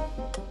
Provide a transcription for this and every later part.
Thank you.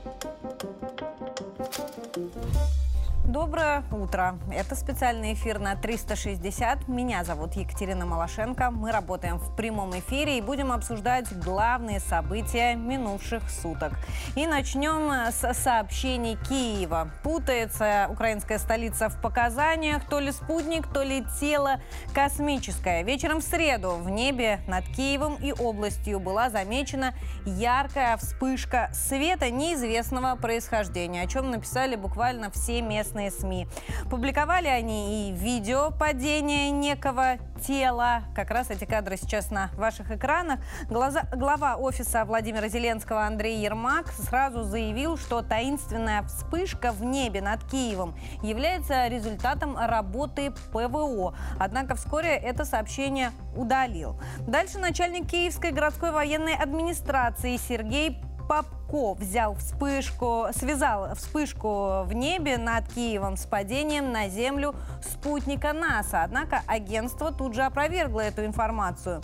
Доброе утро. Это специальный эфир на 360. Меня зовут Екатерина Малашенко. Мы работаем в прямом эфире и будем обсуждать главные события минувших суток. И начнем с сообщений Киева. Путается украинская столица в показаниях. То ли спутник, то ли тело космическое. Вечером в среду в небе над Киевом и областью была замечена яркая вспышка света неизвестного происхождения, о чем написали буквально все местные местные СМИ. Публиковали они и видео падения некого тела. Как раз эти кадры сейчас на ваших экранах. Глаза, глава офиса Владимира Зеленского Андрей Ермак сразу заявил, что таинственная вспышка в небе над Киевом является результатом работы ПВО. Однако вскоре это сообщение удалил. Дальше начальник Киевской городской военной администрации Сергей Попков взял вспышку, связал вспышку в небе над Киевом с падением на землю спутника НАСА. Однако агентство тут же опровергло эту информацию.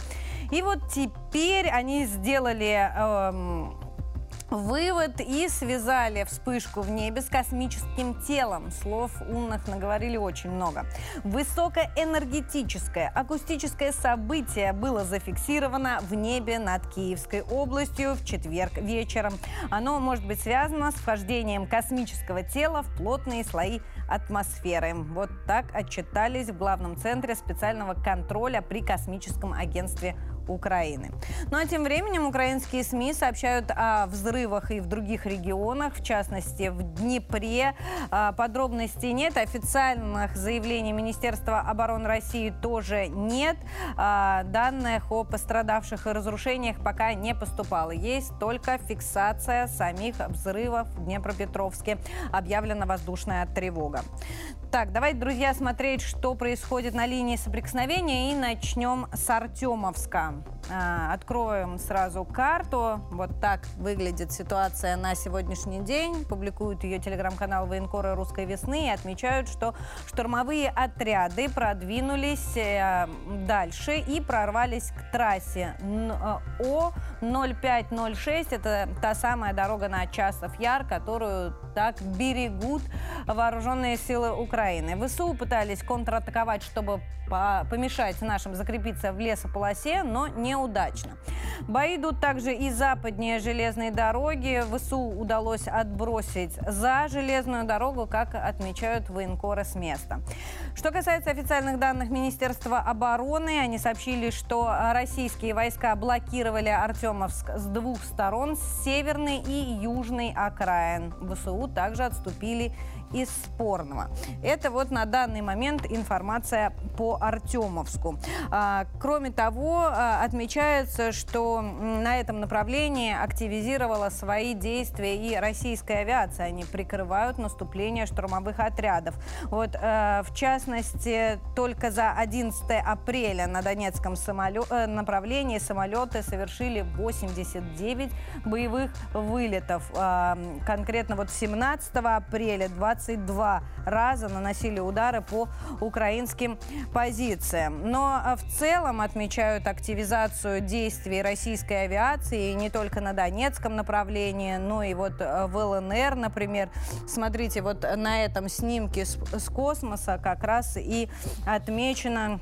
И вот теперь они сделали эм, вывод и связали вспышку в небе с космическим телом. Слов умных наговорили очень много. Высокоэнергетическое акустическое событие было зафиксировано в небе над Киевской областью в четверг вечером. Оно может быть связано с вхождением космического тела в плотные слои атмосферы. Вот так отчитались в главном центре специального контроля при космическом агентстве Украины. Ну а тем временем украинские СМИ сообщают о взрывах и в других регионах, в частности в Днепре. А, подробностей нет, официальных заявлений Министерства обороны России тоже нет. А, данных о пострадавших и разрушениях пока не поступало. Есть только фиксация самих взрывов в Днепропетровске. Объявлена воздушная тревога. Так, давайте, друзья, смотреть, что происходит на линии соприкосновения. И начнем с Артемовска. А, откроем сразу карту. Вот так выглядит ситуация на сегодняшний день. Публикуют ее телеграм-канал военкора «Русской весны» и отмечают, что штурмовые отряды продвинулись э, дальше и прорвались к трассе О-0506. Это та самая дорога на Часов-Яр, которую так берегут вооруженные силы Украины. ВСУ пытались контратаковать, чтобы помешать нашим закрепиться в лесополосе, но неудачно. Бои идут также и западнее железной дороги. ВСУ удалось отбросить за железную дорогу, как отмечают военкоры с места. Что касается официальных данных Министерства обороны, они сообщили, что российские войска блокировали Артемовск с двух сторон, с северной и южной окраин. ВСУ также отступили из спорного. Это вот на данный момент информация по Артемовску. А, кроме того, а, отмечается, что на этом направлении активизировала свои действия и российская авиация. Они прикрывают наступление штурмовых отрядов. Вот, э, в частности, только за 11 апреля на Донецком самолет, э, направлении самолеты совершили 89 боевых вылетов. Конкретно вот 17 апреля 20 22 раза наносили удары по украинским позициям. Но а, в целом отмечают активизацию действий российской авиации не только на Донецком направлении, но и вот а, в ЛНР, например. Смотрите, вот на этом снимке с космоса как раз и отмечено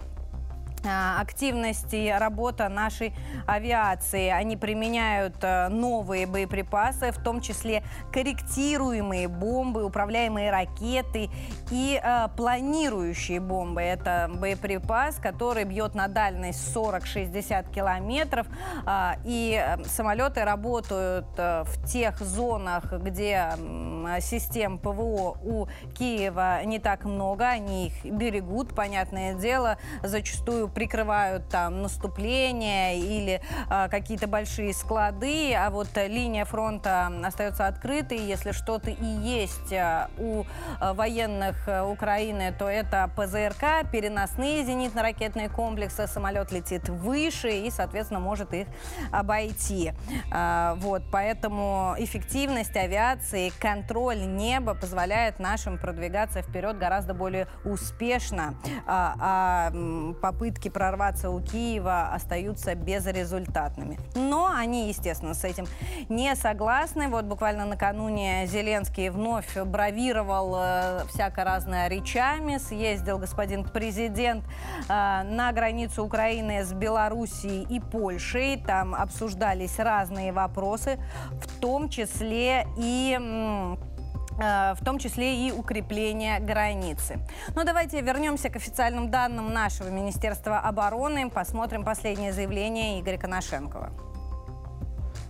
активность и работа нашей авиации. Они применяют э, новые боеприпасы, в том числе корректируемые бомбы, управляемые ракеты и э, планирующие бомбы. Это боеприпас, который бьет на дальность 40-60 километров. Э, и э, самолеты работают э, в тех зонах, где э, систем ПВО у Киева не так много. Они их берегут, понятное дело, зачастую прикрывают там наступление или э, какие-то большие склады, а вот линия фронта остается открытой. Если что-то и есть э, у э, военных Украины, то это ПЗРК, переносные зенитно-ракетные комплексы. Самолет летит выше и, соответственно, может их обойти. Э, вот, поэтому эффективность авиации, контроль неба позволяет нашим продвигаться вперед гораздо более успешно. А, а попытки попытки прорваться у Киева остаются безрезультатными. Но они, естественно, с этим не согласны. Вот буквально накануне Зеленский вновь бравировал э, всяко разное речами. Съездил господин президент э, на границу Украины с Белоруссией и Польшей. Там обсуждались разные вопросы, в том числе и Э, в том числе и укрепление границы. Но давайте вернемся к официальным данным нашего Министерства обороны. Посмотрим последнее заявление Игоря Коношенкова.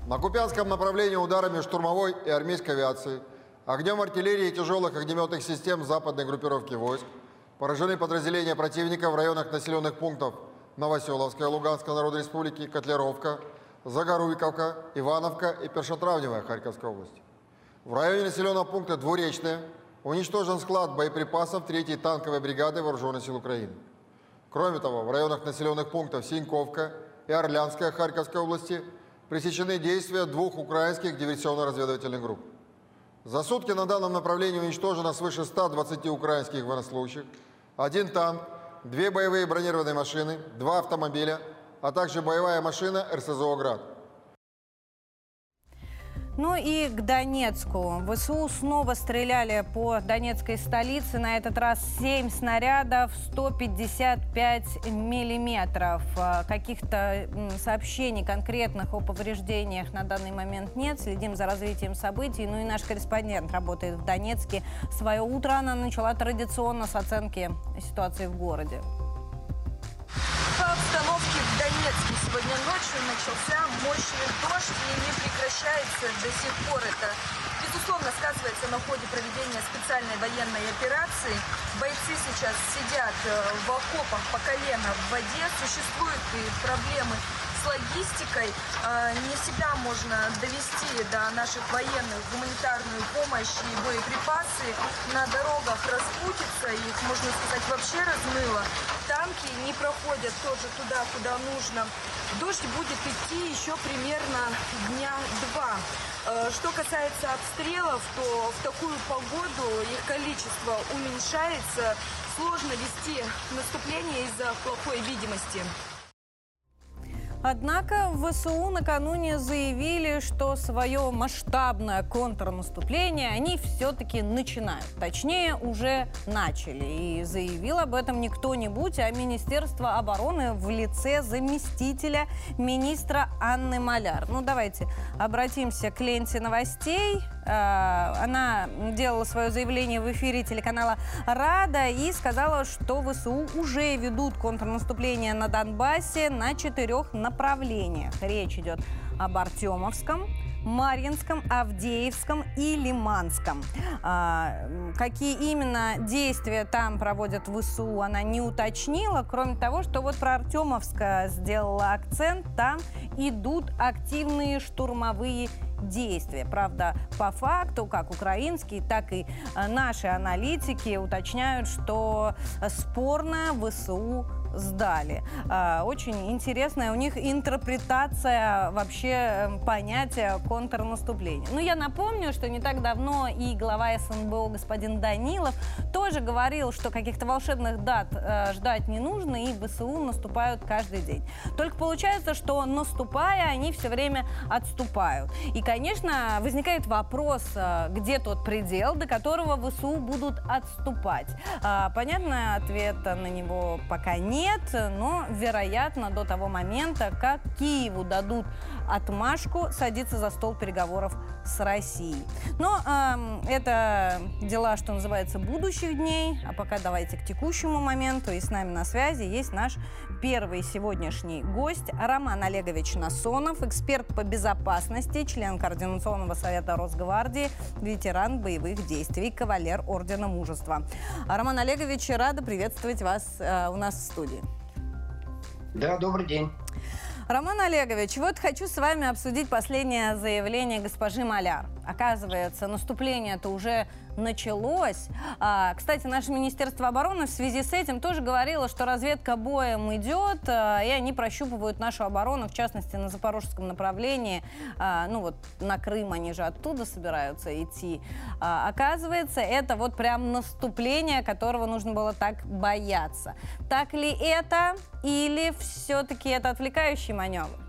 На Купянском направлении ударами штурмовой и армейской авиации, огнем артиллерии и тяжелых огнеметных систем западной группировки войск поражены подразделения противника в районах населенных пунктов Новоселовская, Луганская Народной Республики, Котлеровка, Загоруйковка, Ивановка и Першотравневая Харьковской области. В районе населенного пункта Двуречное уничтожен склад боеприпасов 3-й танковой бригады Вооруженных сил Украины. Кроме того, в районах населенных пунктов Синьковка и Орлянская Харьковской области пресечены действия двух украинских диверсионно-разведывательных групп. За сутки на данном направлении уничтожено свыше 120 украинских военнослужащих, один танк, две боевые бронированные машины, два автомобиля, а также боевая машина РСЗО «Град». Ну и к Донецку. ВСУ снова стреляли по донецкой столице. На этот раз 7 снарядов, 155 миллиметров. А, каких-то сообщений конкретных о повреждениях на данный момент нет. Следим за развитием событий. Ну и наш корреспондент работает в Донецке. Свое утро она начала традиционно с оценки ситуации в городе. По обстановке в Донецке сегодня ночью начался мощный дождь и не прекращается до сих пор. Это, безусловно, сказывается на ходе проведения специальной военной операции. Бойцы сейчас сидят э, в окопах по колено в воде. Существуют и проблемы с логистикой. А, не всегда можно довести до наших военных гуманитарную помощь и боеприпасы. На дорогах распутиться, их, можно сказать, вообще размыло. Танки не проходят тоже туда, куда нужно. Дождь будет идти еще примерно дня два. А, что касается обстрелов, то в такую погоду их количество уменьшается. Сложно вести наступление из-за плохой видимости. Однако ВСУ накануне заявили, что свое масштабное контрнаступление они все-таки начинают. Точнее, уже начали. И заявил об этом не кто-нибудь, а Министерство обороны в лице заместителя министра Анны Маляр. Ну, давайте обратимся к ленте новостей. Э, она делала свое заявление в эфире телеканала «Рада» и сказала, что ВСУ уже ведут контрнаступление на Донбассе на четырех направлениях. Речь идет об Артемовском, Марьинском, Авдеевском и Лиманском. А, какие именно действия там проводят ВСУ, она не уточнила, кроме того, что вот про Артемовска сделала акцент, там идут активные штурмовые действия. Правда, по факту, как украинские, так и э, наши аналитики уточняют, что спорно ВСУ сдали. А, очень интересная у них интерпретация вообще эм, понятия контрнаступления. Ну, я напомню, что не так давно и глава СНБО господин Данилов тоже говорил, что каких-то волшебных дат э, ждать не нужно, и ВСУ наступают каждый день. Только получается, что наступая, они все время отступают. И, конечно, возникает вопрос, э, где тот предел, до которого ВСУ будут отступать. А, понятно, ответа на него пока нет нет, но, вероятно, до того момента, как Киеву дадут отмашку садиться за стол переговоров с Россией. Но э, это дела, что называется, будущих дней. А пока давайте к текущему моменту. И с нами на связи есть наш первый сегодняшний гость Роман Олегович Насонов, эксперт по безопасности, член Координационного совета Росгвардии, ветеран боевых действий, кавалер Ордена Мужества. Роман Олегович, рада приветствовать вас э, у нас в студии. Да, добрый день. Роман Олегович, вот хочу с вами обсудить последнее заявление госпожи Маляр. Оказывается, наступление-то уже началось. А, кстати, наше Министерство обороны в связи с этим тоже говорило, что разведка боем идет, а, и они прощупывают нашу оборону, в частности, на запорожском направлении. А, ну вот на Крым они же оттуда собираются идти. Оказывается, это вот прям наступление, которого нужно было так бояться. Так ли это или все-таки это отвлекающий маневр?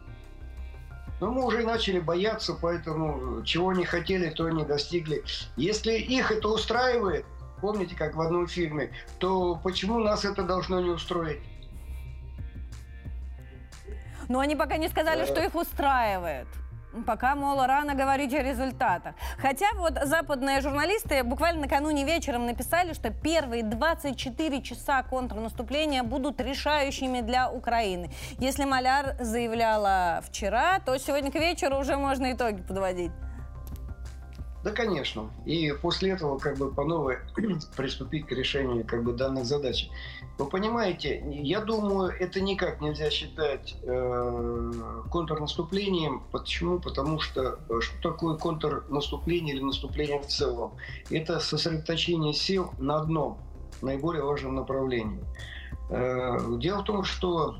Но мы уже начали бояться, поэтому чего не хотели, то не достигли. Если их это устраивает, помните, как в одном фильме, то почему нас это должно не устроить? Но они пока не сказали, что их устраивает. Пока, мол, рано говорить о результатах. Хотя вот западные журналисты буквально накануне вечером написали, что первые 24 часа контрнаступления будут решающими для Украины. Если Маляр заявляла вчера, то сегодня к вечеру уже можно итоги подводить. Да, конечно. И после этого как бы по новой приступить к решению как бы данных задач. Вы понимаете, я думаю, это никак нельзя считать э, контрнаступлением. Почему? Потому что э, что такое контрнаступление или наступление в целом? Это сосредоточение сил на одном наиболее важном направлении. Э, дело в том, что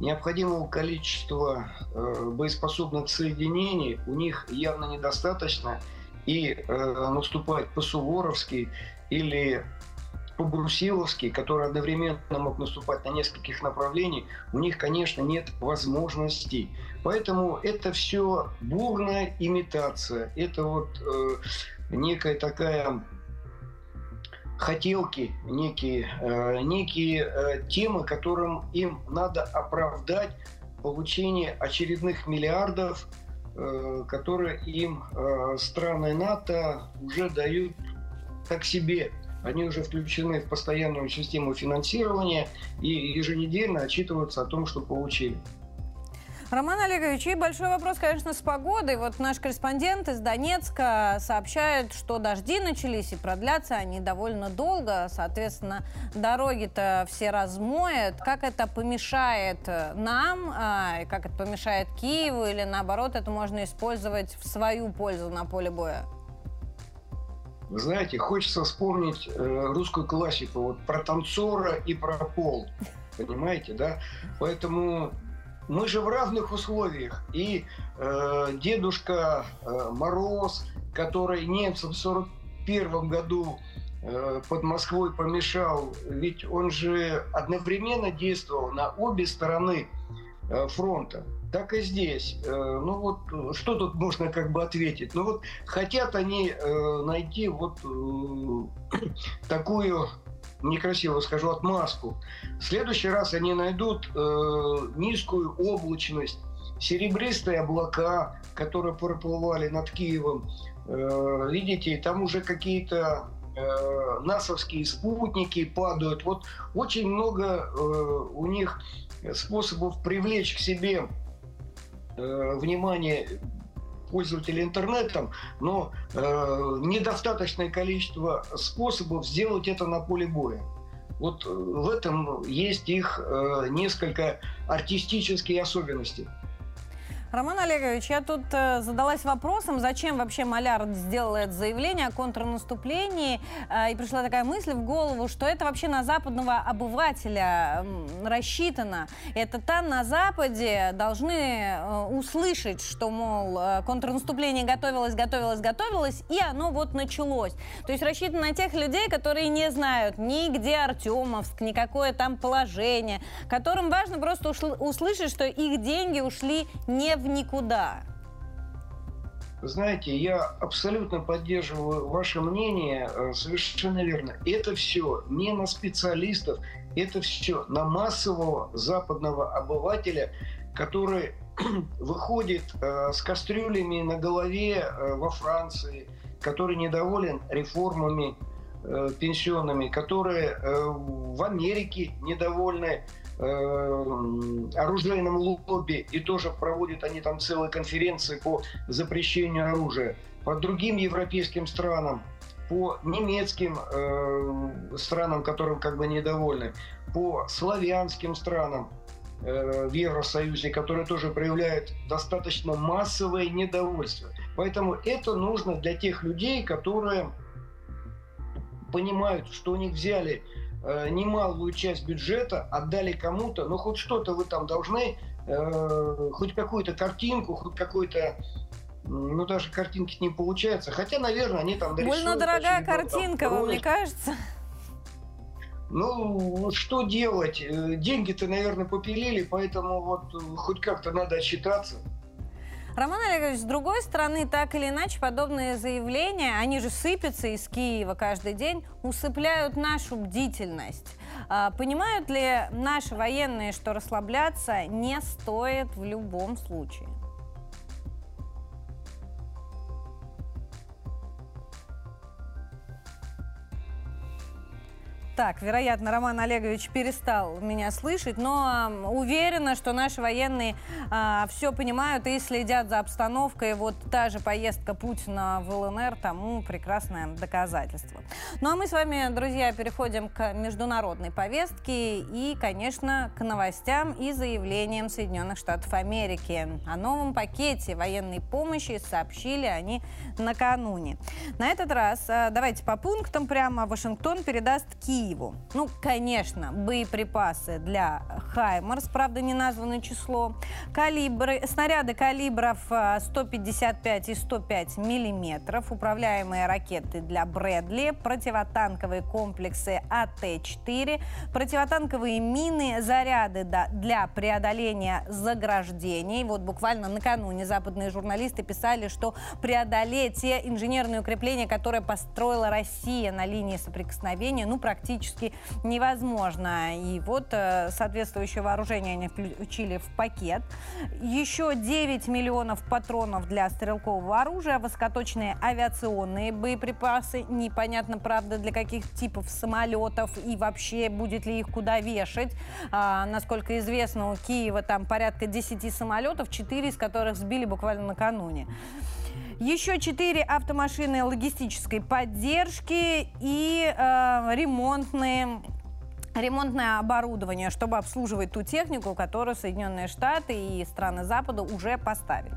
необходимого количества э, боеспособных соединений у них явно недостаточно – и э, наступать по-суворовски или по-брусиловски, который одновременно мог наступать на нескольких направлениях, у них, конечно, нет возможностей. Поэтому это все бурная имитация. Это вот э, некая такая хотелки, некие, э, некие э, темы, которым им надо оправдать получение очередных миллиардов Э, которые им э, страны НАТО уже дают как себе. Они уже включены в постоянную систему финансирования и еженедельно отчитываются о том, что получили. Роман Олегович, и большой вопрос, конечно, с погодой. Вот наш корреспондент из Донецка сообщает, что дожди начались и продлятся они довольно долго. Соответственно, дороги-то все размоет. Как это помешает нам, а, как это помешает Киеву, или наоборот, это можно использовать в свою пользу на поле боя? Вы знаете, хочется вспомнить э, русскую классику вот про танцора и про пол. Понимаете, да? Поэтому мы же в разных условиях. И э, дедушка э, Мороз, который немцам в 1941 году э, под Москвой помешал, ведь он же одновременно действовал на обе стороны э, фронта. Так и здесь. Э, ну вот, что тут можно как бы ответить? Ну вот, хотят они э, найти вот э, такую некрасиво скажу, отмазку. В следующий раз они найдут э, низкую облачность, серебристые облака, которые проплывали над Киевом. Э, видите, там уже какие-то э, насовские спутники падают. Вот очень много э, у них способов привлечь к себе э, внимание пользователей интернетом, но э, недостаточное количество способов сделать это на поле боя. Вот э, в этом есть их э, несколько артистические особенности. Роман Олегович, я тут э, задалась вопросом, зачем вообще Маляр сделал это заявление о контрнаступлении, э, и пришла такая мысль в голову, что это вообще на западного обывателя рассчитано. Это там на Западе должны э, услышать, что, мол, контрнаступление готовилось, готовилось, готовилось, и оно вот началось. То есть рассчитано на тех людей, которые не знают ни где Артемовск, ни какое там положение, которым важно просто услышать, что их деньги ушли не в никуда. Знаете, я абсолютно поддерживаю ваше мнение, э, совершенно верно. Это все не на специалистов, это все на массового западного обывателя, который выходит э, с кастрюлями на голове э, во Франции, который недоволен реформами пенсионными, которые в Америке недовольны оружейном лобби, и тоже проводят они там целые конференции по запрещению оружия. По другим европейским странам, по немецким э, странам, которым как бы недовольны, по славянским странам. э, в Евросоюзе, которые тоже проявляют достаточно массовое недовольство. Поэтому это нужно для тех людей, которые понимают, что у них взяли э, немалую часть бюджета, отдали кому-то, но хоть что-то вы там должны, э, хоть какую-то картинку, хоть какой-то ну, даже картинки не получается. Хотя, наверное, они там Больно дорогая картинка, вам не кажется? Ну, что делать? Э, деньги-то, наверное, попилили, поэтому вот э, хоть как-то надо отчитаться. Роман Олегович, с другой стороны, так или иначе, подобные заявления, они же сыпятся из Киева каждый день, усыпляют нашу бдительность. А, понимают ли наши военные, что расслабляться не стоит в любом случае? Так, вероятно, Роман Олегович перестал меня слышать, но уверена, что наши военные а, все понимают и следят за обстановкой. Вот та же поездка Путина в ЛНР тому прекрасное доказательство. Ну а мы с вами, друзья, переходим к международной повестке и, конечно, к новостям и заявлениям Соединенных Штатов Америки. О новом пакете военной помощи сообщили они накануне. На этот раз, а, давайте по пунктам прямо, Вашингтон передаст Киев Киеву. Ну, конечно, боеприпасы для «Хаймарс», правда, не названо число. Калибры, снаряды калибров 155 а, и 105 миллиметров, управляемые ракеты для «Брэдли», противотанковые комплексы АТ-4, противотанковые мины, заряды для преодоления заграждений. Вот буквально накануне западные журналисты писали, что преодолеть те инженерные укрепления, которые построила Россия на линии соприкосновения, ну, практически практически невозможно. И вот э, соответствующее вооружение они включили в пакет. Еще 9 миллионов патронов для стрелкового оружия, высокоточные авиационные боеприпасы. Непонятно, правда, для каких типов самолетов и вообще будет ли их куда вешать. А, насколько известно, у Киева там порядка 10 самолетов, 4 из которых сбили буквально накануне. Еще четыре автомашины логистической поддержки и э, ремонтные ремонтное оборудование, чтобы обслуживать ту технику, которую Соединенные Штаты и страны Запада уже поставили.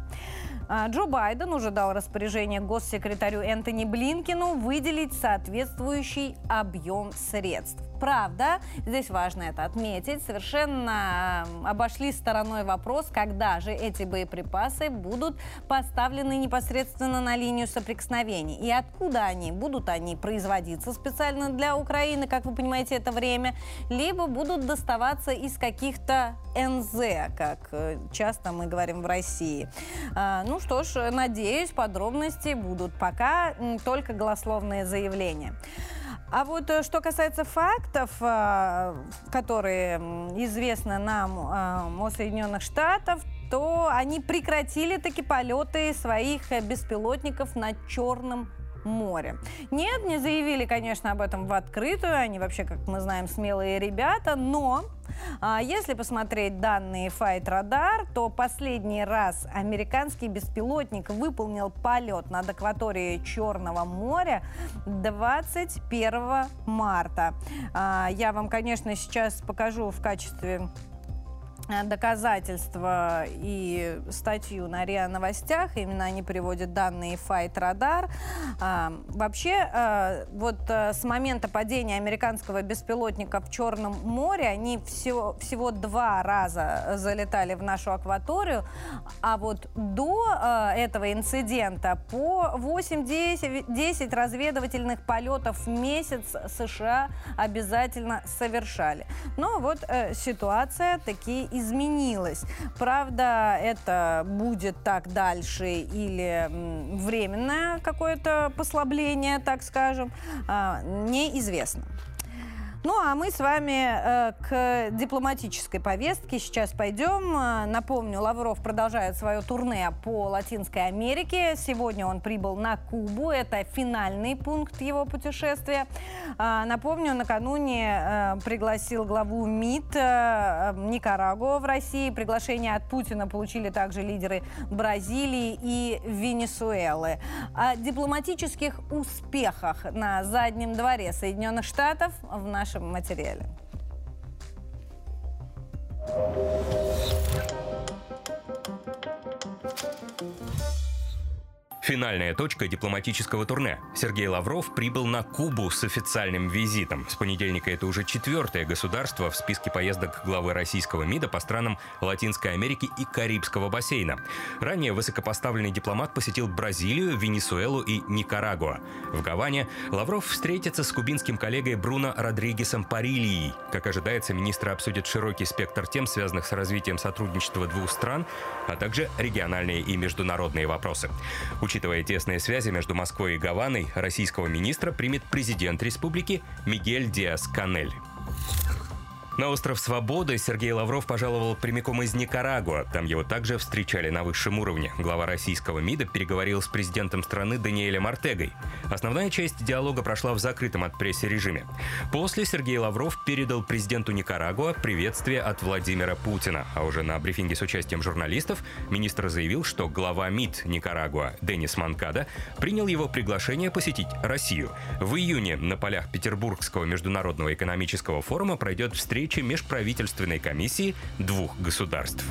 А, Джо Байден уже дал распоряжение госсекретарю Энтони Блинкину выделить соответствующий объем средств. Правда, здесь важно это отметить, совершенно обошли стороной вопрос, когда же эти боеприпасы будут поставлены непосредственно на линию соприкосновений. И откуда они? Будут они производиться специально для Украины, как вы понимаете, это время, либо будут доставаться из каких-то НЗ, как э, часто мы говорим в России. А, ну что ж, надеюсь, подробности будут. Пока только голословные заявления. А вот э, что касается фактов, э, которые известны нам э, о Соединенных Штатах, то они прекратили таки полеты своих беспилотников над Черным море. Нет, не заявили, конечно, об этом в открытую. Они вообще, как мы знаем, смелые ребята. Но а, если посмотреть данные Fight Radar, то последний раз американский беспилотник выполнил полет над акваторией Черного моря 21 марта. А, я вам, конечно, сейчас покажу в качестве доказательства и статью на РИА Новостях. Именно они приводят данные Fight Radar. А, вообще, а, вот а, с момента падения американского беспилотника в Черном море они всего, всего два раза залетали в нашу акваторию, а вот до а, этого инцидента по 8-10 разведывательных полетов в месяц США обязательно совершали. Но вот э, ситуация такие изменилось. Правда, это будет так дальше или временное какое-то послабление, так скажем, а, неизвестно. Ну, а мы с вами э, к дипломатической повестке сейчас пойдем. Э, напомню, Лавров продолжает свое турне по Латинской Америке. Сегодня он прибыл на Кубу. Это финальный пункт его путешествия. Э, напомню, накануне э, пригласил главу МИД э, Никарагуа в России. Приглашение от Путина получили также лидеры Бразилии и Венесуэлы. О дипломатических успехах на заднем дворе Соединенных Штатов в нашем нашем материале. Финальная точка дипломатического турне. Сергей Лавров прибыл на Кубу с официальным визитом. С понедельника это уже четвертое государство в списке поездок главы российского МИДа по странам Латинской Америки и Карибского бассейна. Ранее высокопоставленный дипломат посетил Бразилию, Венесуэлу и Никарагуа. В Гаване Лавров встретится с кубинским коллегой Бруно Родригесом Парильей. Как ожидается, министры обсудят широкий спектр тем, связанных с развитием сотрудничества двух стран, а также региональные и международные вопросы. Учитывая тесные связи между Москвой и Гаваной, российского министра примет президент республики Мигель Диас-Канель. На остров Свободы Сергей Лавров пожаловал прямиком из Никарагуа. Там его также встречали на высшем уровне. Глава российского МИДа переговорил с президентом страны Даниэлем Артегой. Основная часть диалога прошла в закрытом от прессы режиме. После Сергей Лавров передал президенту Никарагуа приветствие от Владимира Путина. А уже на брифинге с участием журналистов министр заявил, что глава МИД Никарагуа Денис Манкада принял его приглашение посетить Россию. В июне на полях Петербургского международного экономического форума пройдет встреча встрече межправительственной комиссии двух государств.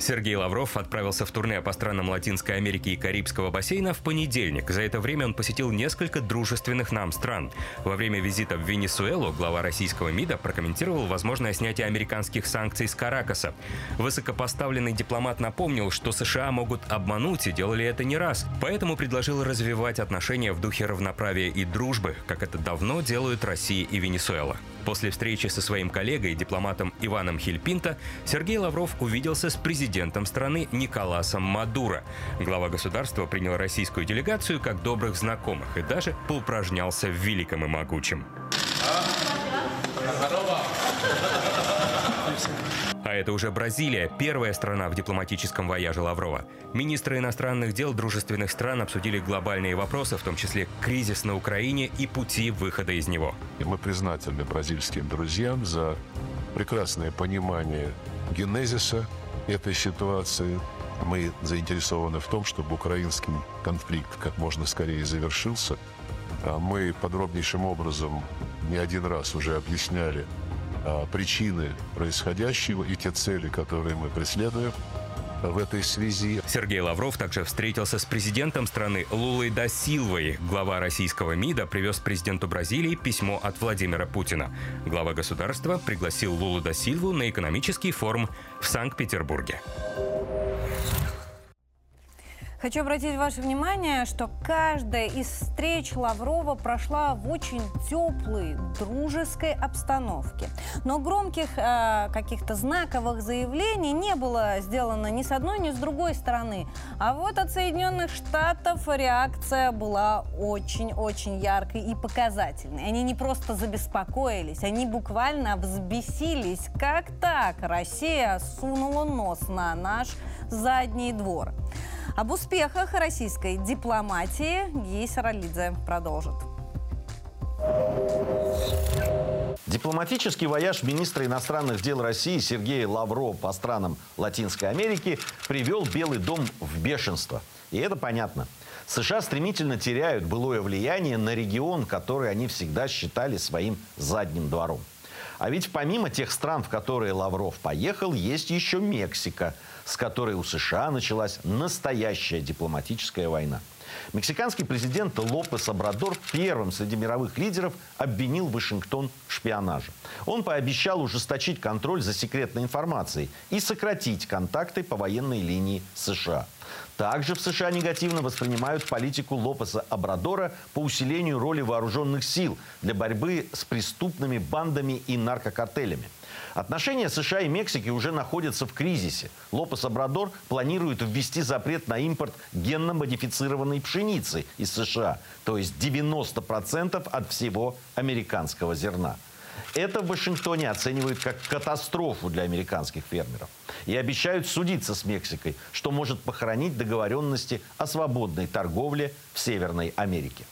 Сергей Лавров отправился в турне по странам Латинской Америки и Карибского бассейна в понедельник. За это время он посетил несколько дружественных нам стран. Во время визита в Венесуэлу глава российского МИДа прокомментировал возможное снятие американских санкций с Каракаса. Высокопоставленный дипломат напомнил, что США могут обмануть и делали это не раз. Поэтому предложил развивать отношения в духе равноправия и дружбы, как это давно делают Россия и Венесуэла. После встречи со своим коллегой, дипломатом Иваном Хильпинто, Сергей Лавров увиделся с президентом страны Николасом Мадуро. Глава государства принял российскую делегацию как добрых знакомых и даже поупражнялся в великом и могучем. А это уже Бразилия, первая страна в дипломатическом вояже Лаврова. Министры иностранных дел дружественных стран обсудили глобальные вопросы, в том числе кризис на Украине и пути выхода из него. Мы признательны бразильским друзьям за прекрасное понимание генезиса этой ситуации. Мы заинтересованы в том, чтобы украинский конфликт как можно скорее завершился. А мы подробнейшим образом не один раз уже объясняли а, причины происходящего и те цели, которые мы преследуем в этой связи. Сергей Лавров также встретился с президентом страны Лулой да Силвой. Глава российского МИДа привез президенту Бразилии письмо от Владимира Путина. Глава государства пригласил Лулу да Силву на экономический форум в Санкт-Петербурге. Хочу обратить ваше внимание, что каждая из встреч Лаврова прошла в очень теплой, дружеской обстановке. Но громких э, каких-то знаковых заявлений не было сделано ни с одной, ни с другой стороны. А вот от Соединенных Штатов реакция была очень-очень яркой и показательной. Они не просто забеспокоились, они буквально взбесились. Как так? Россия сунула нос на наш задний двор. Об успехах российской дипломатии Гей Саралидзе продолжит. Дипломатический вояж министра иностранных дел России Сергея Лаврова по странам Латинской Америки привел Белый дом в бешенство. И это понятно. США стремительно теряют былое влияние на регион, который они всегда считали своим задним двором. А ведь помимо тех стран, в которые Лавров поехал, есть еще Мексика, с которой у США началась настоящая дипломатическая война. Мексиканский президент Лопес Обрадор первым среди мировых лидеров обвинил Вашингтон в шпионаже. Он пообещал ужесточить контроль за секретной информацией и сократить контакты по военной линии США. Также в США негативно воспринимают политику Лопеса Абрадора по усилению роли вооруженных сил для борьбы с преступными бандами и наркокартелями. Отношения США и Мексики уже находятся в кризисе. Лопес Абрадор планирует ввести запрет на импорт генно-модифицированной пшеницы из США, то есть 90% от всего американского зерна. Это в Вашингтоне оценивают как катастрофу для американских фермеров. И обещают судиться с Мексикой, что может похоронить договоренности о свободной торговле в Северной Америке.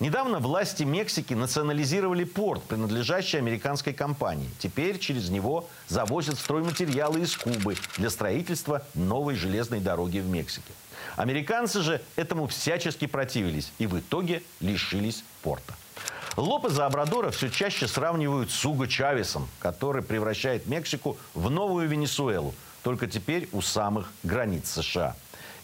Недавно власти Мексики национализировали порт, принадлежащий американской компании. Теперь через него завозят стройматериалы из Кубы для строительства новой железной дороги в Мексике. Американцы же этому всячески противились и в итоге лишились порта. Лопеза Абрадора все чаще сравнивают с Уго Чавесом, который превращает Мексику в новую Венесуэлу, только теперь у самых границ США.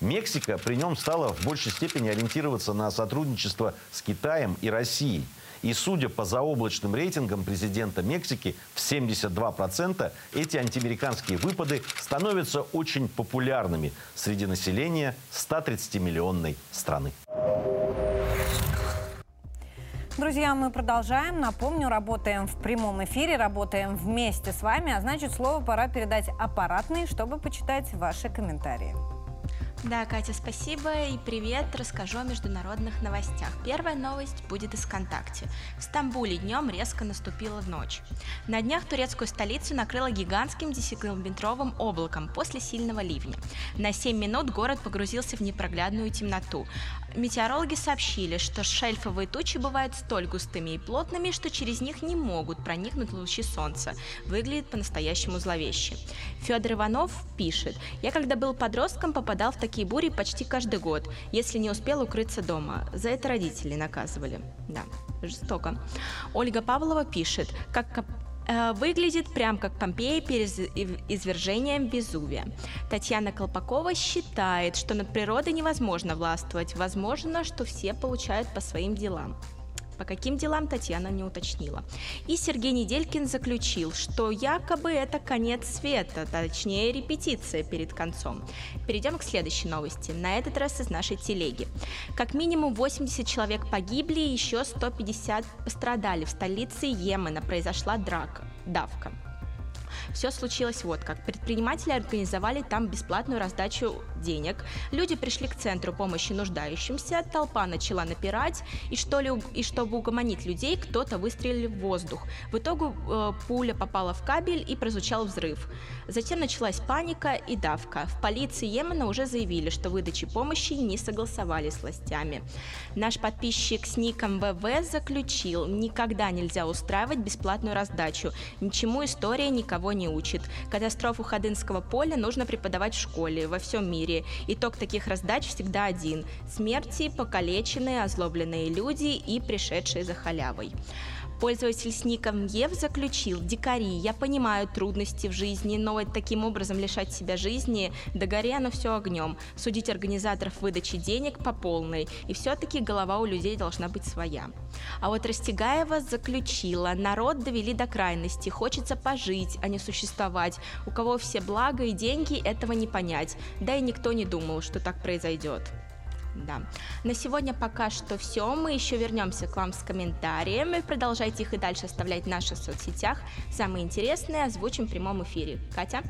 Мексика при нем стала в большей степени ориентироваться на сотрудничество с Китаем и Россией. И судя по заоблачным рейтингам президента Мексики, в 72% эти антиамериканские выпады становятся очень популярными среди населения 130-миллионной страны. Друзья, мы продолжаем. Напомню, работаем в прямом эфире, работаем вместе с вами, а значит, слово пора передать аппаратный, чтобы почитать ваши комментарии. Да, Катя, спасибо и привет. Расскажу о международных новостях. Первая новость будет из ВКонтакте. В Стамбуле днем резко наступила ночь. На днях турецкую столицу накрыло гигантским 10-километровым облаком после сильного ливня. На 7 минут город погрузился в непроглядную темноту. Метеорологи сообщили, что шельфовые тучи бывают столь густыми и плотными, что через них не могут проникнуть лучи солнца. Выглядит по-настоящему зловеще. Федор Иванов пишет, «Я когда был подростком, попадал в такие бури почти каждый год, если не успел укрыться дома. За это родители наказывали». Да, жестоко. Ольга Павлова пишет, как Э, выглядит прям как Помпея перед извержением Везувия. Татьяна Колпакова считает, что над природой невозможно властвовать. Возможно, что все получают по своим делам. По каким делам Татьяна не уточнила. И Сергей Неделькин заключил, что якобы это конец света, точнее репетиция перед концом. Перейдем к следующей новости, на этот раз из нашей телеги. Как минимум 80 человек погибли, еще 150 пострадали. В столице Йемена произошла драка, давка. Все случилось вот как. Предприниматели организовали там бесплатную раздачу денег. Люди пришли к центру помощи нуждающимся, толпа начала напирать, и, что ли, и чтобы угомонить людей, кто-то выстрелил в воздух. В итоге э, пуля попала в кабель и прозвучал взрыв. Затем началась паника и давка. В полиции Йемена уже заявили, что выдачи помощи не согласовали с властями. Наш подписчик с ником ВВ заключил, никогда нельзя устраивать бесплатную раздачу. Ничему история никого не учит. Катастрофу Ходынского поля нужно преподавать в школе, во всем мире. Итог таких раздач всегда один – смерти, покалеченные, озлобленные люди и пришедшие за халявой. Пользователь с ником Ев заключил, дикари, я понимаю трудности в жизни, но вот таким образом лишать себя жизни, да горе оно все огнем. Судить организаторов выдачи денег по полной, и все-таки голова у людей должна быть своя. А вот Растегаева заключила, народ довели до крайности, хочется пожить, а не существовать. У кого все блага и деньги, этого не понять. Да и никто не думал, что так произойдет. Да. На сегодня пока что все. Мы еще вернемся к вам с комментариями. Продолжайте их и дальше оставлять в наших соцсетях. Самые интересные озвучим в прямом эфире. Катя?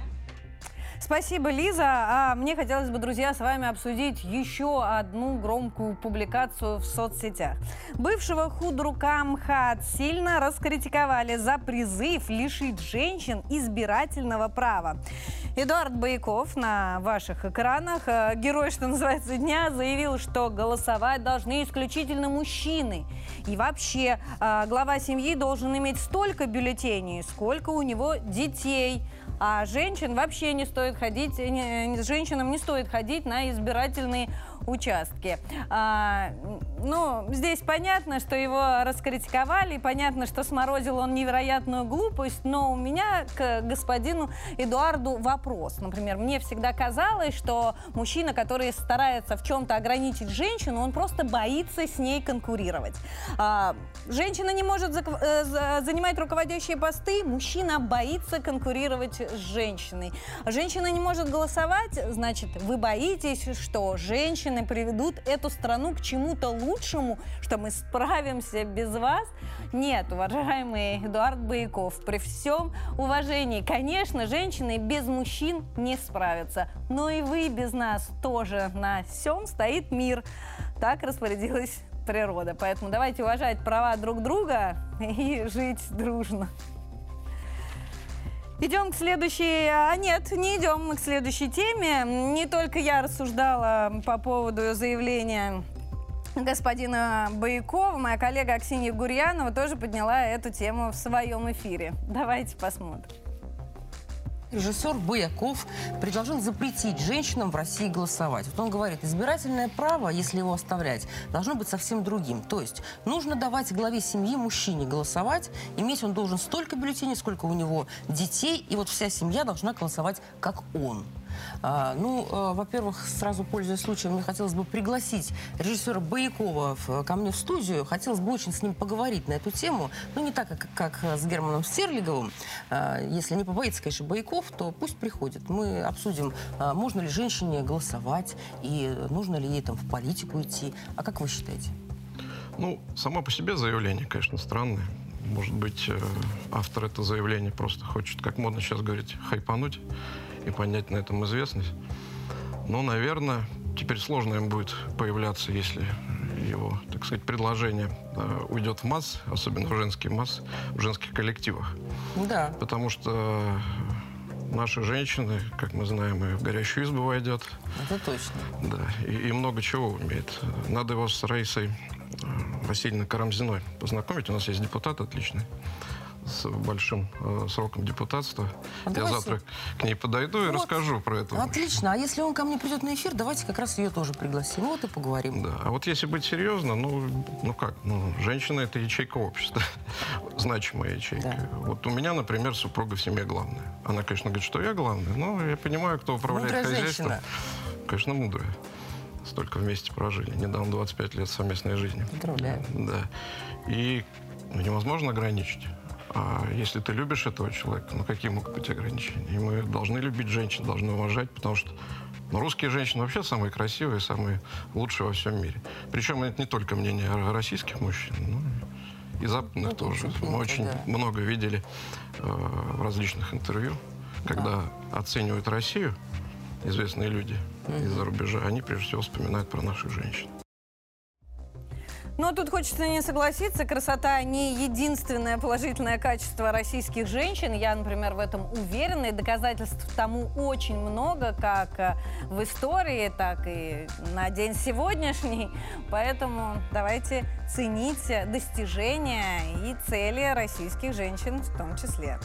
Спасибо, Лиза. А мне хотелось бы, друзья, с вами обсудить еще одну громкую публикацию в соцсетях. Бывшего худрука МХАТ сильно раскритиковали за призыв лишить женщин избирательного права. Эдуард Бояков на ваших экранах, э, герой, что называется, дня, заявил, что голосовать должны исключительно мужчины. И вообще, э, глава семьи должен иметь столько бюллетеней, сколько у него детей. А женщин вообще не стоит ходить, не, женщинам не стоит ходить на избирательные участки. А, ну, здесь понятно, что его раскритиковали, понятно, что сморозил он невероятную глупость, но у меня к господину Эдуарду вопрос. Например, мне всегда казалось, что мужчина, который старается в чем-то ограничить женщину, он просто боится с ней конкурировать. А, женщина не может э, занимать руководящие посты, мужчина боится конкурировать с женщиной. Женщина не может голосовать, значит, вы боитесь, что женщины приведут эту страну к чему-то лучшему, лучшему, что мы справимся без вас. Нет, уважаемый Эдуард Бояков, при всем уважении, конечно, женщины без мужчин не справятся. Но и вы без нас тоже. На всем стоит мир. Так распорядилась природа. Поэтому давайте уважать права друг друга и жить дружно. Идем к следующей... А нет, не идем мы к следующей теме. Не только я рассуждала по поводу заявления господина Боякова, моя коллега Аксинья Гурьянова тоже подняла эту тему в своем эфире. Давайте посмотрим. режиссер Бояков предложил запретить женщинам в России голосовать. Вот он говорит, избирательное право, если его оставлять, должно быть совсем другим. То есть нужно давать главе семьи мужчине голосовать, иметь он должен столько бюллетеней, сколько у него детей, и вот вся семья должна голосовать как он. А, ну, а, во-первых, сразу пользуясь случаем, мне хотелось бы пригласить режиссера Боякова ко мне в студию. Хотелось бы очень с ним поговорить на эту тему. Ну, не так, как, как с Германом Стерлиговым. А, если не побоится, конечно, Бояков, то пусть приходит. Мы обсудим, можно ли женщине голосовать и нужно ли ей там в политику идти. А как вы считаете? Ну, само по себе заявление, конечно, странное. Может быть, э, автор это заявление просто хочет, как модно сейчас говорить, хайпануть и поднять на этом известность. Но, наверное, теперь сложно им будет появляться, если его, так сказать, предложение э, уйдет в масс, особенно в женские массы, в женских коллективах. Да. Потому что наши женщины, как мы знаем, и в горящую избу войдет. Это точно. Да, и, и много чего умеет. Надо его с Раисой э, Васильевной Карамзиной познакомить. У нас есть депутат отличный с большим э, сроком депутатства. А Я завтра к ней подойду и Вот. расскажу про это. Отлично. А если он ко мне придет на эфир, давайте как раз ее тоже пригласим. Вот и поговорим. Да. А вот если быть серьезно, ну, ну как, ну, женщина это ячейка общества, значимая ячейка. Вот у меня, например, супруга в семье главная. Она, конечно, говорит, что я главная, но я понимаю, кто управляет Мудрая хозяйством. женщина. Конечно, мудрая. Столько вместе прожили. Недавно 25 лет совместной жизни. Поздравляю. Да. И ну, невозможно ограничить. А если ты любишь этого человека, ну какие могут быть ограничения? И мы должны любить женщин, должны уважать, потому что ну, русские женщины вообще самые красивые, самые лучшие во всем мире. Причем это не только мнение ро- российских мужчин, но и западных Ну, тоже. в Мы очень да. много видели э, в различных интервью, когда оценивают Россию известные люди из-за рубежа, они прежде всего вспоминают про наших женщин. Но тут хочется не согласиться, красота не единственное положительное качество российских женщин. Я, например, в этом уверена, и доказательств тому очень много, как э, в истории, так и на день сегодняшний. Поэтому давайте ценить достижения и цели российских женщин в том числе.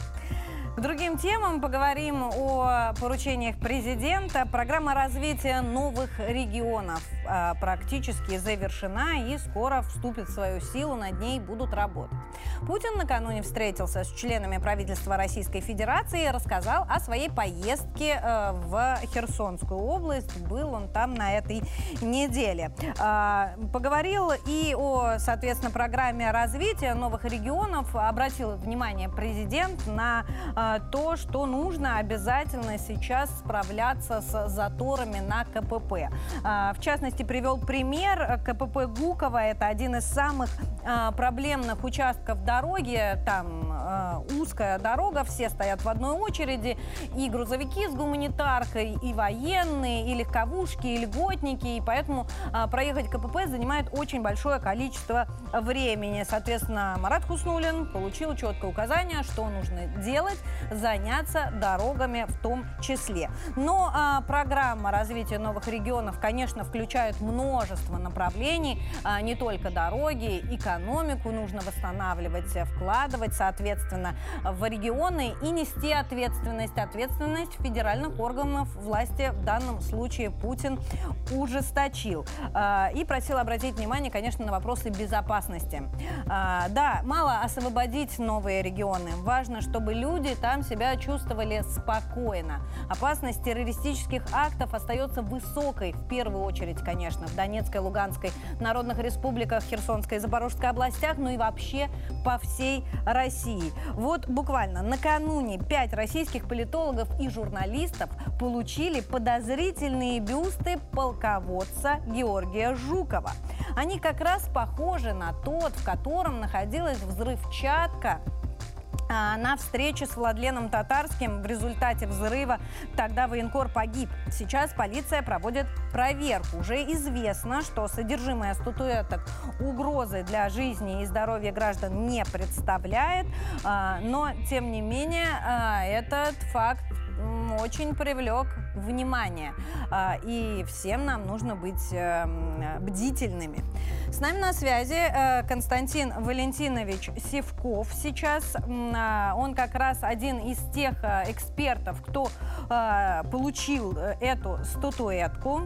Другим темам поговорим о поручениях президента. Программа развития новых регионов а, практически завершена и скоро вступит в свою силу, над ней будут работать. Путин накануне встретился с членами правительства Российской Федерации и рассказал о своей поездке э, в Херсонскую область. Был он там на этой неделе. А, Поговорил и о, соответственно, программе развития новых регионов. Обратил внимание президент на а, то, что нужно обязательно сейчас справляться с заторами на КПП. А, В частности, привел пример КПП Гукова. Это один из самых а, проблемных участков дороги. Там а, узкая дорога, все стоят в одной очереди. И грузовики с гуманитаркой, и военные, и легковушки, и льготники. И поэтому а, проехать КПП занимает очень большое количество времени. Соответственно, Марат Хуснулин получил четкое указание, что нужно делать, заняться дорогами в том числе. Но а, программа развития новых регионов, конечно, включает множество направлений, а, не только дороги, экономику нужно восстанавливать, вкладывать, соответственно, в регионы и нести ответственность. Ответственность федеральных органов власти в данном случае Путин ужесточил. А, И просил обратить внимание, конечно, на вопросы безопасности. А, Да, мало освободить новые регионы. Важно, чтобы люди там себя чувствовали спокойно. Опасность террористических актов остается высокой, в первую очередь, конечно, в Донецкой, Луганской народных республиках, Херсонской и Запорожской областях, ну и вообще по всей России. Вот буквально накануне пять российских политологов и журналистов получили подозрительные бюсты полководца Георгия Жукова. Они как раз похожи на тот, в котором находилась взрывчатка на встрече с Владленом Татарским в результате взрыва тогда военкор погиб. Сейчас полиция проводит проверку. Уже известно, что содержимое статуэток угрозы для жизни и здоровья граждан не представляет, а, но тем не менее а, этот факт очень привлек внимание. А, и всем нам нужно быть э, бдительными. С нами на связи э, Константин Валентинович Севков сейчас. А, он как раз один из тех э, экспертов, кто получил эту статуэтку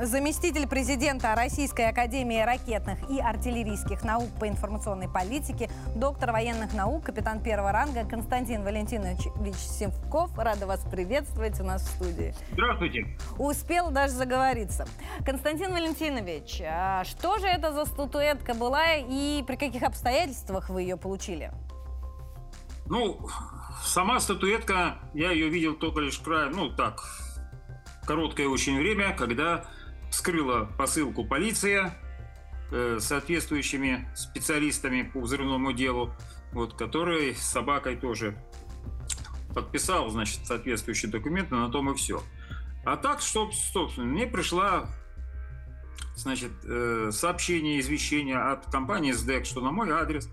заместитель президента Российской Академии ракетных и артиллерийских наук по информационной политике, доктор военных наук, капитан первого ранга Константин Валентинович Севков. Рада вас приветствовать у нас в студии. Здравствуйте. Успел даже заговориться. Константин Валентинович, а что же это за статуэтка была и при каких обстоятельствах вы ее получили? Ну, сама статуэтка, я ее видел только лишь край, ну так, короткое очень время, когда вскрыла посылку полиция э, соответствующими специалистами по взрывному делу, вот, который с собакой тоже подписал, значит, соответствующие документы, на том и все. А так, что, собственно, мне пришла, значит, э, сообщение, извещение от компании СДЭК, что на мой адрес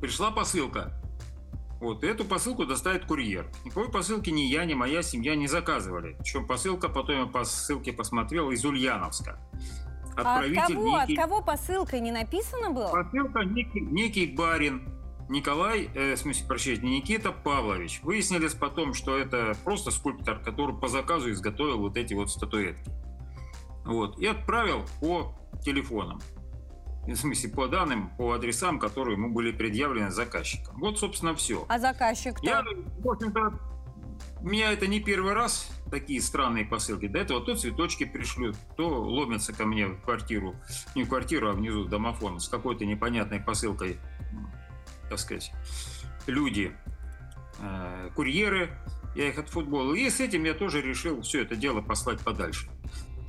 пришла посылка вот, эту посылку доставит курьер. Никакой посылки ни я, ни моя семья не заказывали. Причем посылка, потом я по ссылке посмотрел, из Ульяновска. Отправитель а от кого, некий... от кого посылка не написано было? Посылка некий, некий барин Николай, э, в смысле, прощайте, Никита Павлович. Выяснилось потом, что это просто скульптор, который по заказу изготовил вот эти вот статуэтки. Вот, и отправил по телефонам в смысле, по данным, по адресам, которые ему были предъявлены заказчиком. Вот, собственно, все. А заказчик кто? Я, в общем-то, у меня это не первый раз такие странные посылки. До этого то цветочки пришлют, то ломятся ко мне в квартиру, не в квартиру, а внизу в домофон с какой-то непонятной посылкой, так сказать, люди, э, курьеры, я их отфутболил. И с этим я тоже решил все это дело послать подальше.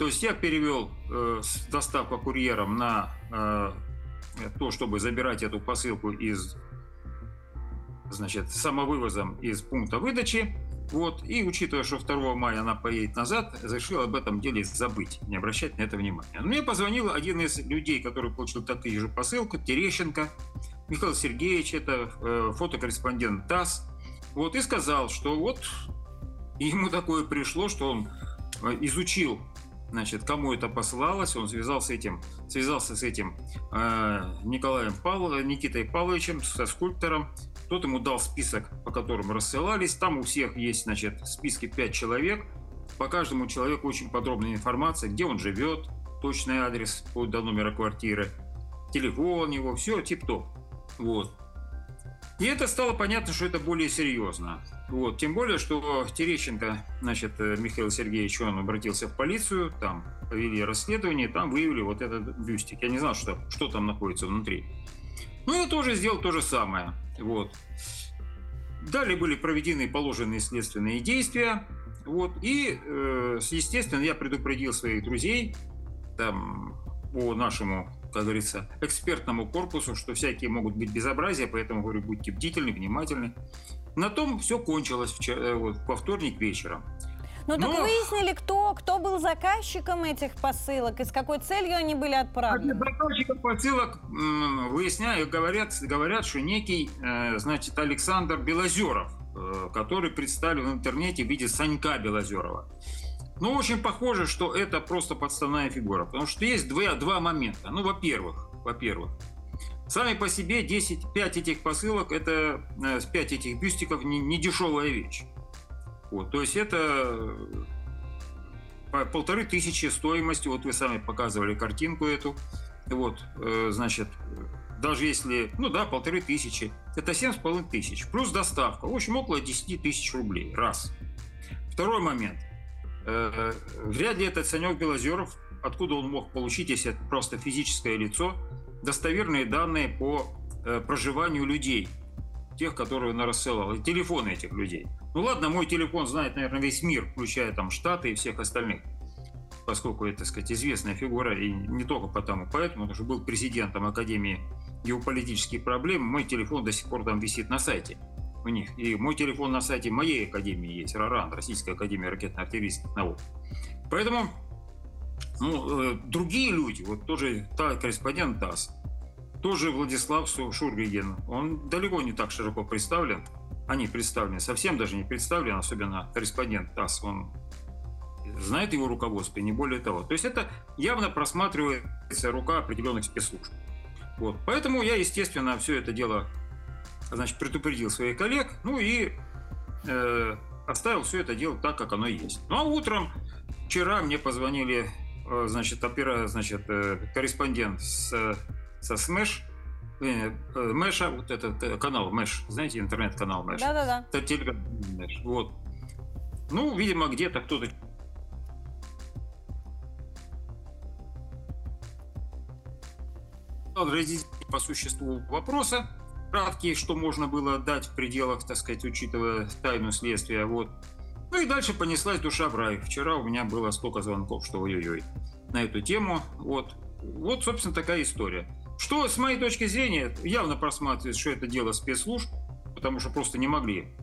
То есть я перевел э, доставку курьером на э, то, чтобы забирать эту посылку из, значит, самовывозом из пункта выдачи. Вот. И учитывая, что 2 мая она поедет назад, решил об этом деле забыть, не обращать на это внимания. Но мне позвонил один из людей, который получил такую же посылку, Терещенко, Михаил Сергеевич, это э, фотокорреспондент ТАСС, вот, и сказал, что вот ему такое пришло, что он э, изучил значит, кому это посылалось, он связался с этим, связался с этим э, Николаем Павловичем, э, Никитой Павловичем, со скульптором. Тот ему дал список, по которым рассылались. Там у всех есть, значит, списки 5 человек. По каждому человеку очень подробная информация, где он живет, точный адрес до номера квартиры, телефон его, все тип-топ. Вот. И это стало понятно, что это более серьезно. Вот. Тем более, что Терещенко, значит, э, Михаил Сергеевич, он обратился в полицию, там провели расследование, там выявили вот этот бюстик. Я не знал, что, что там находится внутри. Ну, я тоже сделал то же самое. Вот. Далее были проведены положенные следственные действия. Вот. И, э, естественно, я предупредил своих друзей там, по нашему как говорится, экспертному корпусу, что всякие могут быть безобразия, поэтому, говорю, будьте бдительны, внимательны. На том все кончилось вчера, э, вот, во вторник вечером. Ну так Но... выяснили, кто, кто был заказчиком этих посылок и с какой целью они были отправлены? Заказчиком посылок выясняют, говорят, говорят, что некий, э, значит, Александр Белозеров, э, который представлен в интернете в виде Санька Белозерова. Ну, очень похоже, что это просто подставная фигура, потому что есть два, два момента. Ну, во-первых, во-первых, сами по себе 10, 5 этих посылок, это 5 э, этих бюстиков не, не дешевая вещь. Вот, то есть это э, полторы тысячи стоимости, вот вы сами показывали картинку эту, вот, э, значит, даже если, ну да, полторы тысячи, это семь с половиной тысяч, плюс доставка, в общем, около 10 тысяч рублей, раз. Второй момент – вряд ли этот Санек Белозеров, откуда он мог получить, если это просто физическое лицо, достоверные данные по э, проживанию людей, тех, которые он рассылал, и телефоны этих людей. Ну ладно, мой телефон знает, наверное, весь мир, включая там Штаты и всех остальных, поскольку это, так сказать, известная фигура, и не только потому, поэтому, потому что был президентом Академии геополитических проблем, мой телефон до сих пор там висит на сайте них. И мой телефон на сайте моей академии есть, РАРАН, Российская академия ракетно-артиллерийских наук. Поэтому ну, э, другие люди, вот тоже та, корреспондент ТАСС, тоже Владислав Шургиген, он далеко не так широко представлен. они представлены, совсем даже не представлены, особенно корреспондент ТАСС, он знает его руководство, и не более того. То есть это явно просматривается рука определенных спецслужб. Вот. Поэтому я, естественно, все это дело значит, предупредил своих коллег, ну и э, оставил все это дело так, как оно есть. Ну а утром, вчера мне позвонили, э, значит, опера, значит, э, корреспондент с, со СМЭШ, э, э, Мэша, вот этот э, канал Мэш, знаете, интернет-канал Мэш. Да-да-да. Это телеграм Мэш, вот. Ну, видимо, где-то кто-то разъяснить по существу вопроса, краткие, что можно было дать в пределах, так сказать, учитывая тайну следствия. Вот. Ну и дальше понеслась душа в рай. Вчера у меня было столько звонков, что ой-ой-ой, на эту тему. Вот. вот, собственно, такая история. Что, с моей точки зрения, явно просматривается, что это дело спецслужб, потому что просто не могли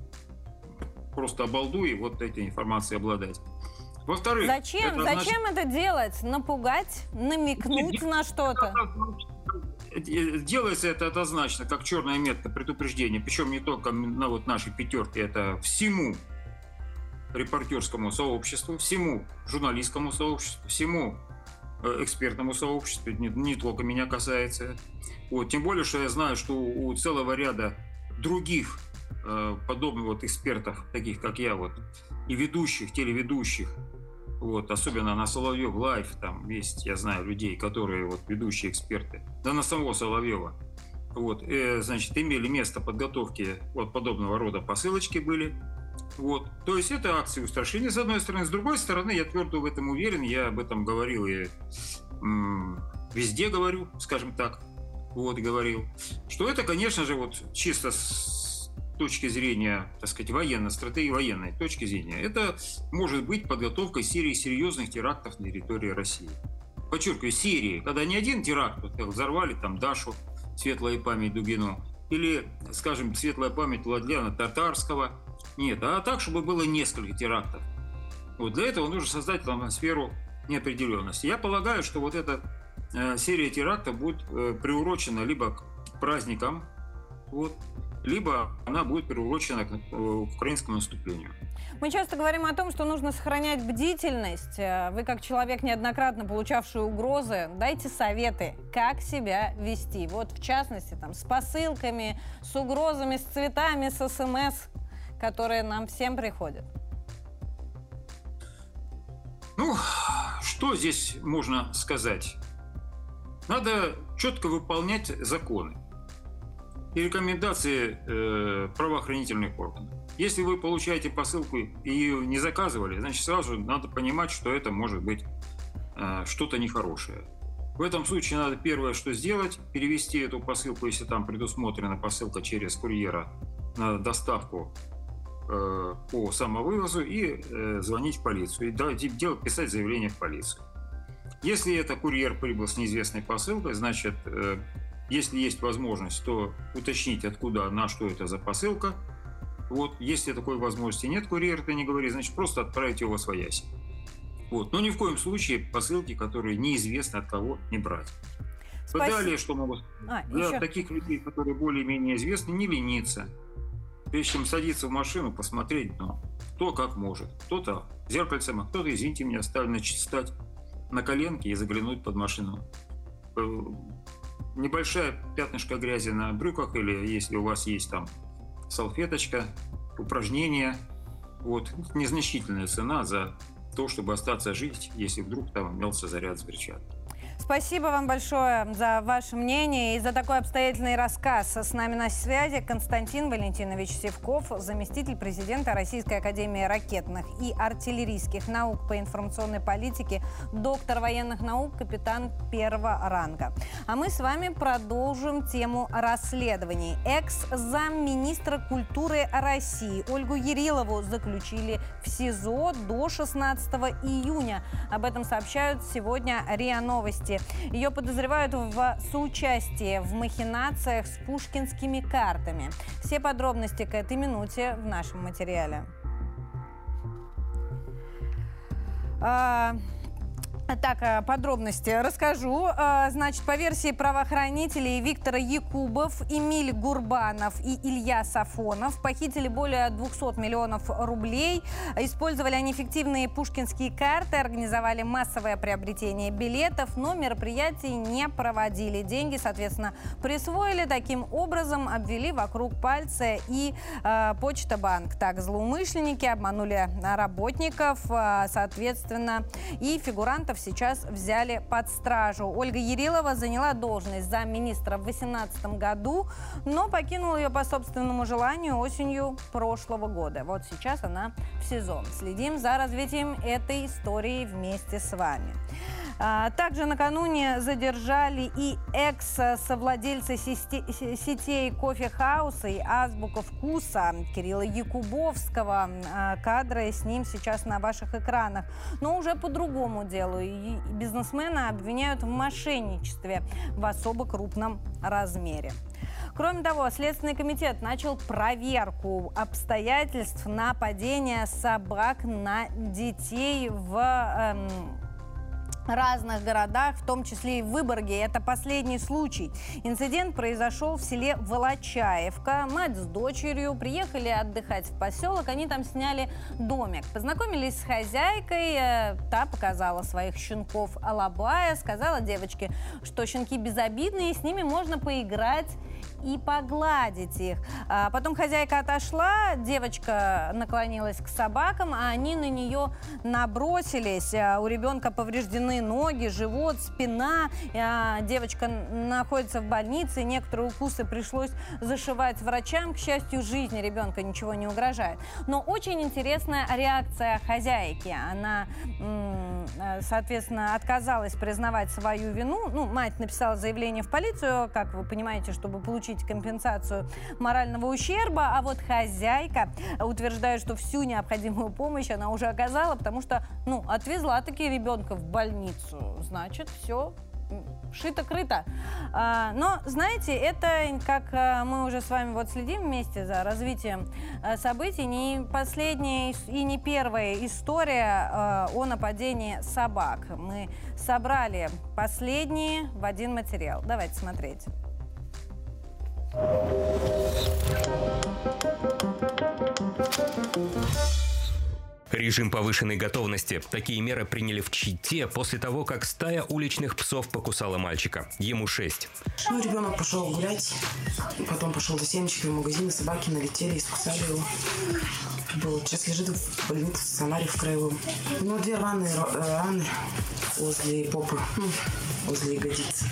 просто обалдуй вот этой информацией обладать. Во-вторых... Зачем? Это Зачем значит... это делать? Напугать? Намекнуть на что-то? Делается это однозначно, как черная метка предупреждения, причем не только на вот нашей пятерке, это всему репортерскому сообществу, всему журналистскому сообществу, всему э, экспертному сообществу, не, не только меня касается. Вот, тем более, что я знаю, что у целого ряда других э, подобных вот экспертов, таких как я, вот, и ведущих, телеведущих, вот, особенно на Соловьев Live, там есть, я знаю, людей, которые вот ведущие эксперты, да на самого Соловьева, вот, э, значит, имели место подготовки вот подобного рода посылочки были, вот. То есть это акции устрашения, с одной стороны. С другой стороны, я твердо в этом уверен, я об этом говорил и м- везде говорю, скажем так, вот, говорил, что это, конечно же, вот чисто точки зрения, так сказать, военной стратегии, военной точки зрения, это может быть подготовка серии серьезных терактов на территории России. Подчеркиваю, серии, когда не один теракт, вот взорвали там Дашу, светлая память Дугину, или, скажем, светлая память Владлена Татарского. Нет, а так, чтобы было несколько терактов. Вот для этого нужно создать атмосферу неопределенности. Я полагаю, что вот эта э, серия терактов будет э, приурочена либо к праздникам, вот, либо она будет приурочена к э, украинскому наступлению. Мы часто говорим о том, что нужно сохранять бдительность. Э, вы, как человек, неоднократно получавший угрозы, дайте советы, как себя вести. Вот, в частности, там, с посылками, с угрозами, с цветами, с СМС, которые нам всем приходят. Ну, что здесь можно сказать? Надо четко выполнять законы и рекомендации э, правоохранительных органов. Если вы получаете посылку и не заказывали, значит сразу надо понимать, что это может быть э, что-то нехорошее. В этом случае надо первое, что сделать, перевести эту посылку, если там предусмотрена посылка через курьера на доставку э, по самовывозу и э, звонить в полицию и да, делать, писать заявление в полицию. Если это курьер прибыл с неизвестной посылкой, значит э, если есть возможность, то уточнить, откуда, на что это за посылка. Вот, если такой возможности нет, курьер это не говорит, значит, просто отправить его в своясь. Вот. Но ни в коем случае посылки, которые неизвестно от кого, не брать. Спасибо. Далее, что могу сказать. А, Для еще... таких людей, которые более-менее известны, не лениться. Прежде чем садиться в машину, посмотреть, ну, кто как может. Кто-то зеркальцем, а кто-то, извините меня, оставлено чистать на коленке и заглянуть под машину э, небольшая пятнышко грязи на брюках или если у вас есть там салфеточка, упражнение, вот, незначительная цена за то, чтобы остаться жить, если вдруг там имелся заряд с. Спасибо вам большое за ваше мнение и за такой обстоятельный рассказ. С нами на связи Константин Валентинович Севков, заместитель президента Российской Академии ракетных и артиллерийских наук по информационной политике, доктор военных наук, капитан первого ранга. А мы с вами продолжим тему расследований. Экс-замминистра культуры России Ольгу Ерилову заключили в СИЗО до 16 июня. Об этом сообщают сегодня РИА Новости. Ее подозревают в соучастии в махинациях с пушкинскими картами. Все подробности к этой минуте в нашем материале. А, Так, э, подробности расскажу. Э, значит, по версии правоохранителей Виктора Якубов, Эмиль Гурбанов и Илья Сафонов похитили более 200 миллионов рублей. Использовали они фиктивные пушкинские карты, организовали массовое приобретение билетов, но мероприятий не проводили. Деньги, соответственно, присвоили. Таким образом, обвели вокруг пальца и э, Почта Банк. Так, злоумышленники обманули работников, э, соответственно, и фигурантов сейчас взяли под стражу. Ольга Ерилова заняла должность замминистра в 2018 году, но покинула ее по собственному желанию осенью прошлого года. Вот сейчас она в СИЗО. Следим за развитием этой истории вместе с вами. А, также накануне задержали и экс-совладельца сетей кофе хауса и азбука вкуса Кирилла Якубовского. А, кадры с ним сейчас на ваших экранах. Но уже по другому делу. И бизнесмена обвиняют в мошенничестве в особо крупном размере. Кроме того, Следственный комитет начал проверку обстоятельств нападения собак на детей в эм, разных городах, в том числе и в Выборге. Это последний случай. Инцидент произошел в селе Волочаевка. Мать с дочерью приехали отдыхать в поселок. Они там сняли домик. Познакомились с хозяйкой. Э, та показала своих щенков Алабая. Сказала девочке, что щенки безобидные, с ними можно поиграть и погладить их. А потом хозяйка отошла, девочка наклонилась к собакам, а они на нее набросились. А у ребенка повреждены ноги, живот, спина. А девочка находится в больнице, некоторые укусы пришлось зашивать врачам. К счастью, жизни ребенка ничего не угрожает. Но очень интересная реакция хозяйки. Она, соответственно, отказалась признавать свою вину. Ну, мать написала заявление в полицию, как вы понимаете, чтобы получить получить компенсацию морального ущерба, а вот хозяйка утверждает, что всю необходимую помощь она уже оказала, потому что, ну, отвезла таки ребенка в больницу. Значит, все шито-крыто. А, но, знаете, это, как а, мы уже с вами вот следим вместе за развитием а, событий, не последняя и не первая история о нападении собак. Мы собрали последние в один материал. Давайте смотреть. Режим повышенной готовности. Такие меры приняли в Чите после того, как стая уличных псов покусала мальчика. Ему шесть. Ну, ребенок пошел гулять, потом пошел за семечками в магазин, собаки налетели и скусали его. Был. Сейчас лежит в больнице в стационаре в краевом. Ну, две раны, раны возле попы, ну, возле ягодицы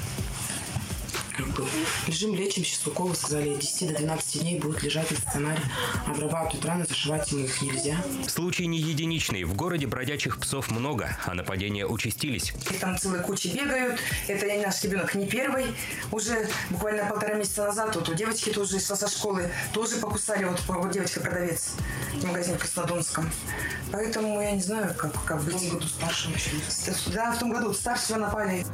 лежим, лечим, сейчас уколы сказали, от 10 до 12 дней будет лежать на стационаре, обрабатывают раны, зашивать ему их нельзя. Случай не единичный. В городе бродячих псов много, а нападения участились. И там целые кучи бегают. Это наш ребенок не первый. Уже буквально полтора месяца назад вот у девочки тоже со школы тоже покусали. Вот, вот девочка-продавец в магазине в Краснодонском. Поэтому я не знаю, как, как быть. В том году старшего еще. Да, в том году старшего напали.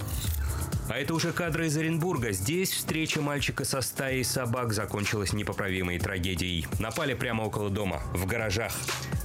А это уже кадры из Оренбурга. Здесь встреча мальчика со стаей собак закончилась непоправимой трагедией. Напали прямо около дома, в гаражах.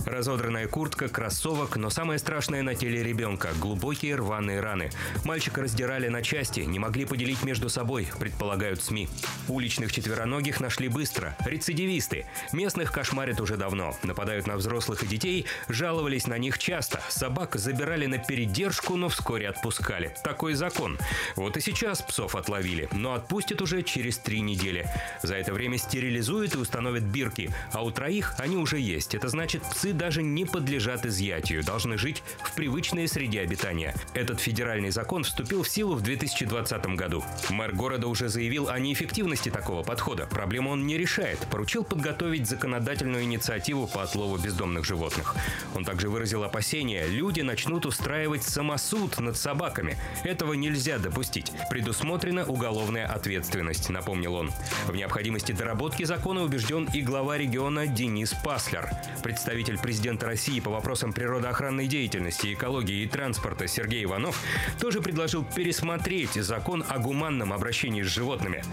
Разодранная куртка, кроссовок, но самое страшное на теле ребенка – глубокие рваные раны. Мальчика раздирали на части, не могли поделить между собой, предполагают СМИ. Уличных четвероногих нашли быстро. Рецидивисты. Местных кошмарят уже давно. Нападают на взрослых и детей, жаловались на них часто. Собак забирали на передержку, но вскоре отпускали. Такой закон. Вот и сейчас псов отловили, но отпустят уже через три недели. За это время стерилизуют и установят бирки, а у троих они уже есть. Это значит, псы даже не подлежат изъятию, должны жить в привычной среде обитания. Этот федеральный закон вступил в силу в 2020 году. Мэр города уже заявил о неэффективности такого подхода. Проблему он не решает. Поручил подготовить законодательную инициативу по отлову бездомных животных. Он также выразил опасения, люди начнут устраивать самосуд над собаками. Этого нельзя допустить выпустить. Предусмотрена уголовная ответственность, напомнил он. В необходимости доработки закона убежден и глава региона Денис Паслер. Представитель президента России по вопросам природоохранной деятельности, экологии и транспорта Сергей Иванов тоже предложил пересмотреть закон о гуманном обращении с животными.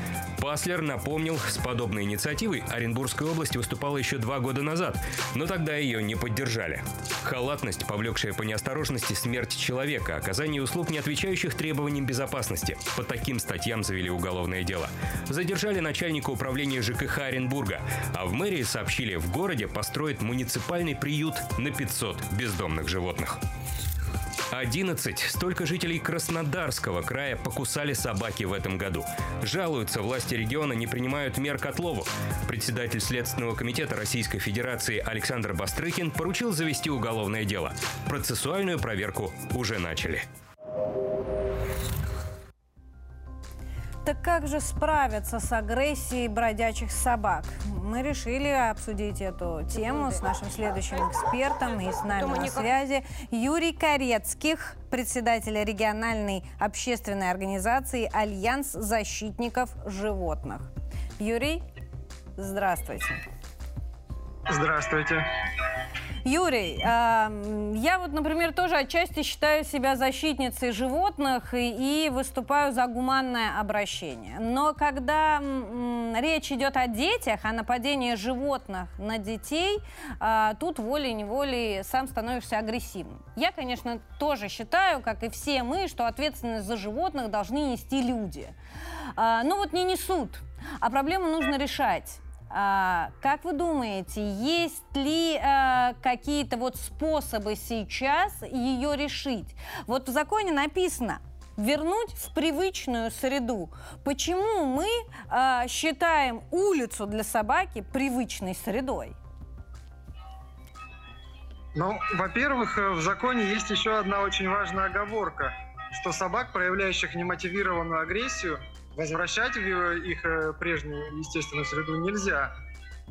Паслер напомнил, с подобной инициативой Оренбургская область выступала еще два года назад, но тогда ее не поддержали. Халатность, повлекшая по неосторожности смерть человека, оказание услуг, не отвечающих требованиям безопасности. По таким статьям завели уголовное дело. Задержали начальника управления ЖКХ Оренбурга, а в мэрии сообщили, в городе построят муниципальный приют на 500 бездомных животных. 11. Столько жителей Краснодарского края покусали собаки в этом году. Жалуются, власти региона не принимают мер к отлову. Председатель Следственного комитета Российской Федерации Александр Бастрыкин поручил завести уголовное дело. Процессуальную проверку уже начали. Так как же справиться с агрессией бродячих собак? Мы решили обсудить эту тему с нашим следующим экспертом и с нами на связи Юрий Корецких, председатель региональной общественной организации «Альянс защитников животных». Юрий, здравствуйте. Здравствуйте. Юрий, я вот, например, тоже отчасти считаю себя защитницей животных и, выступаю за гуманное обращение. Но когда речь идет о детях, о нападении животных на детей, а, тут волей-неволей сам становишься агрессивным. Я, конечно, тоже считаю, как и все мы, что ответственность за животных должны нести люди. А, но вот не несут, а проблему нужно решать. А, как вы думаете, есть ли а, какие-то вот способы сейчас ее решить? Вот в законе написано вернуть в привычную среду. Почему мы а, считаем улицу для собаки привычной средой? Ну, во-первых, э, в законе есть еще одна очень важная оговорка, что собак, проявляющих немотивированную агрессию, возвращать в их э, прежнюю естественную среду нельзя.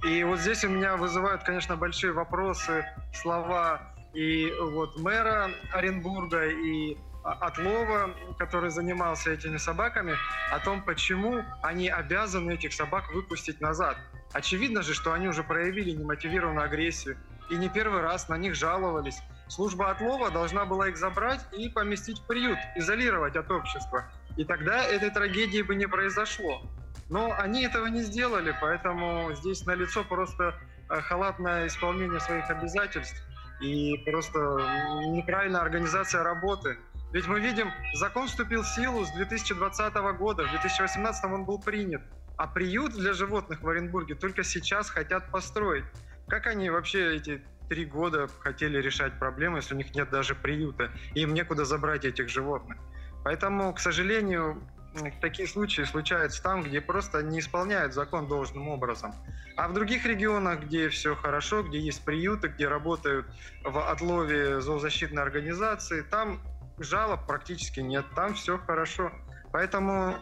И вот здесь у меня вызывают, конечно, большие вопросы слова и вот мэра Оренбурга, и Отлова, который занимался этими собаками, о том, почему они обязаны этих собак выпустить назад. Очевидно же, что они уже проявили немотивированную агрессию, и не первый раз на них жаловались. Служба отлова должна была их забрать и поместить в приют, изолировать от общества. И тогда этой трагедии бы не произошло. Но они этого не сделали, поэтому здесь налицо просто э, халатное исполнение своих обязательств и просто неправильная организация работы. Ведь мы видим, закон вступил в силу с 2020 года, в 2018 он был принят, а приют для животных в Оренбурге только сейчас хотят построить. Как они вообще эти три года хотели решать проблемы, если у них нет даже приюта, и им некуда забрать этих животных? Поэтому, к сожалению, такие случаи случаются там, где просто не исполняют закон должным образом. А в других регионах, где все хорошо, где есть приюты, где работают в отлове зоозащитные организации, там жалоб практически нет, там все хорошо. Поэтому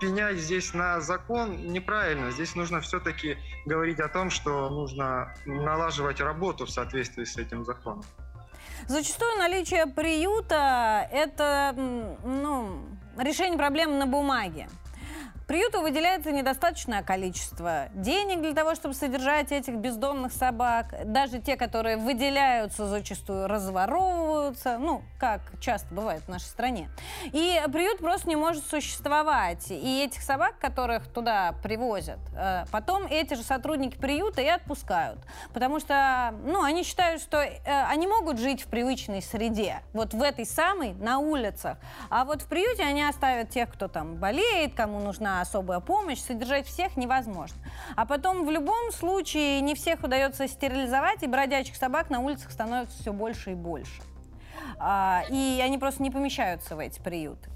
пенять здесь на закон неправильно. Здесь нужно все-таки говорить о том, что нужно налаживать работу в соответствии с этим законом. Зачастую наличие приюта – это ну, решение проблем на бумаге. Приюту выделяется недостаточное количество денег для того, чтобы содержать этих бездомных собак. Даже те, которые выделяются, зачастую разворовываются, ну, как часто бывает в нашей стране. И приют просто не может существовать. И этих собак, которых туда привозят, э, потом эти же сотрудники приюта и отпускают. Потому что, ну, они считают, что э, они могут жить в привычной среде, вот в этой самой, на улицах. А вот в приюте они оставят тех, кто там болеет, кому нужна особая помощь, содержать всех невозможно. А потом в любом случае не всех удается стерилизовать, и бродячих собак на улицах становится все больше и больше. А, и они просто не помещаются в эти приюты.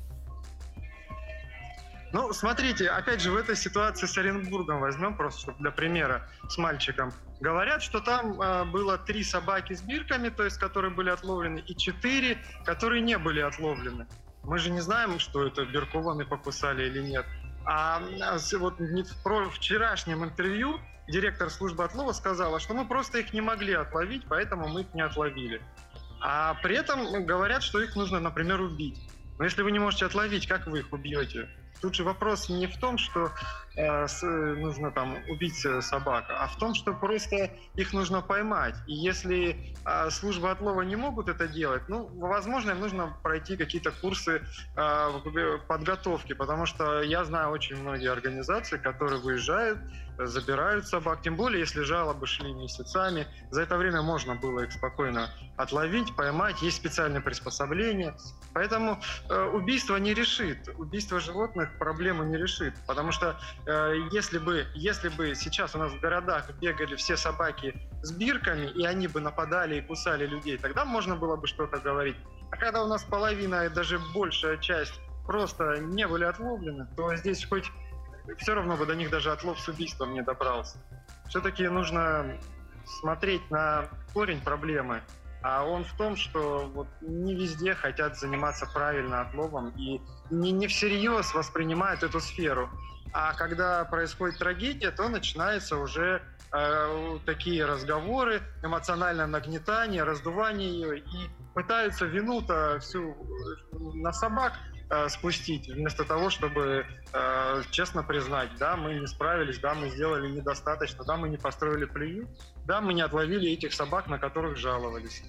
Ну, смотрите, опять же, в этой ситуации с Оренбургом возьмем просто, чтобы для примера, с мальчиком. Говорят, что там э, было три собаки с бирками, то есть которые были отловлены, и четыре, которые не были отловлены. Мы же не знаем, что это биркованные покусали или нет. А вот в вчерашнем интервью директор службы отлова сказала, что мы просто их не могли отловить, поэтому мы их не отловили. А при этом говорят, что их нужно, например, убить. Но если вы не можете отловить, как вы их убьете? Тут же вопрос не в том, что нужно там убить э, собак, а в том, что просто их нужно поймать. И если э, службы отлова не могут это делать, ну, возможно, им нужно пройти какие-то курсы э, подготовки, потому что я знаю очень многие организации, которые выезжают, забирают собак, тем более, если жалобы шли месяцами. За это время можно было их спокойно отловить, поймать, есть специальные приспособления. Поэтому э, убийство не решит, убийство животных проблему не решит, потому что э, если бы если бы сейчас у нас в городах бегали все собаки с бирками и они бы нападали и кусали людей, тогда можно было бы что-то говорить. А когда у нас половина и даже большая часть просто не были отловлены, то здесь хоть все равно бы до них даже отлов с убийством не добрался. Все-таки нужно смотреть на корень проблемы, а он в том, что вот не везде хотят заниматься правильно отловом и не, не всерьез воспринимают эту сферу. А когда происходит трагедия, то начинаются уже э, такие разговоры, эмоциональное нагнетание, раздувание ее, и пытаются вину-то всю э, на собак э, спустить, вместо того, чтобы э, честно признать, да, мы не справились, да, мы сделали недостаточно, да, мы не построили приют, да, мы не отловили этих собак, на которых жаловались.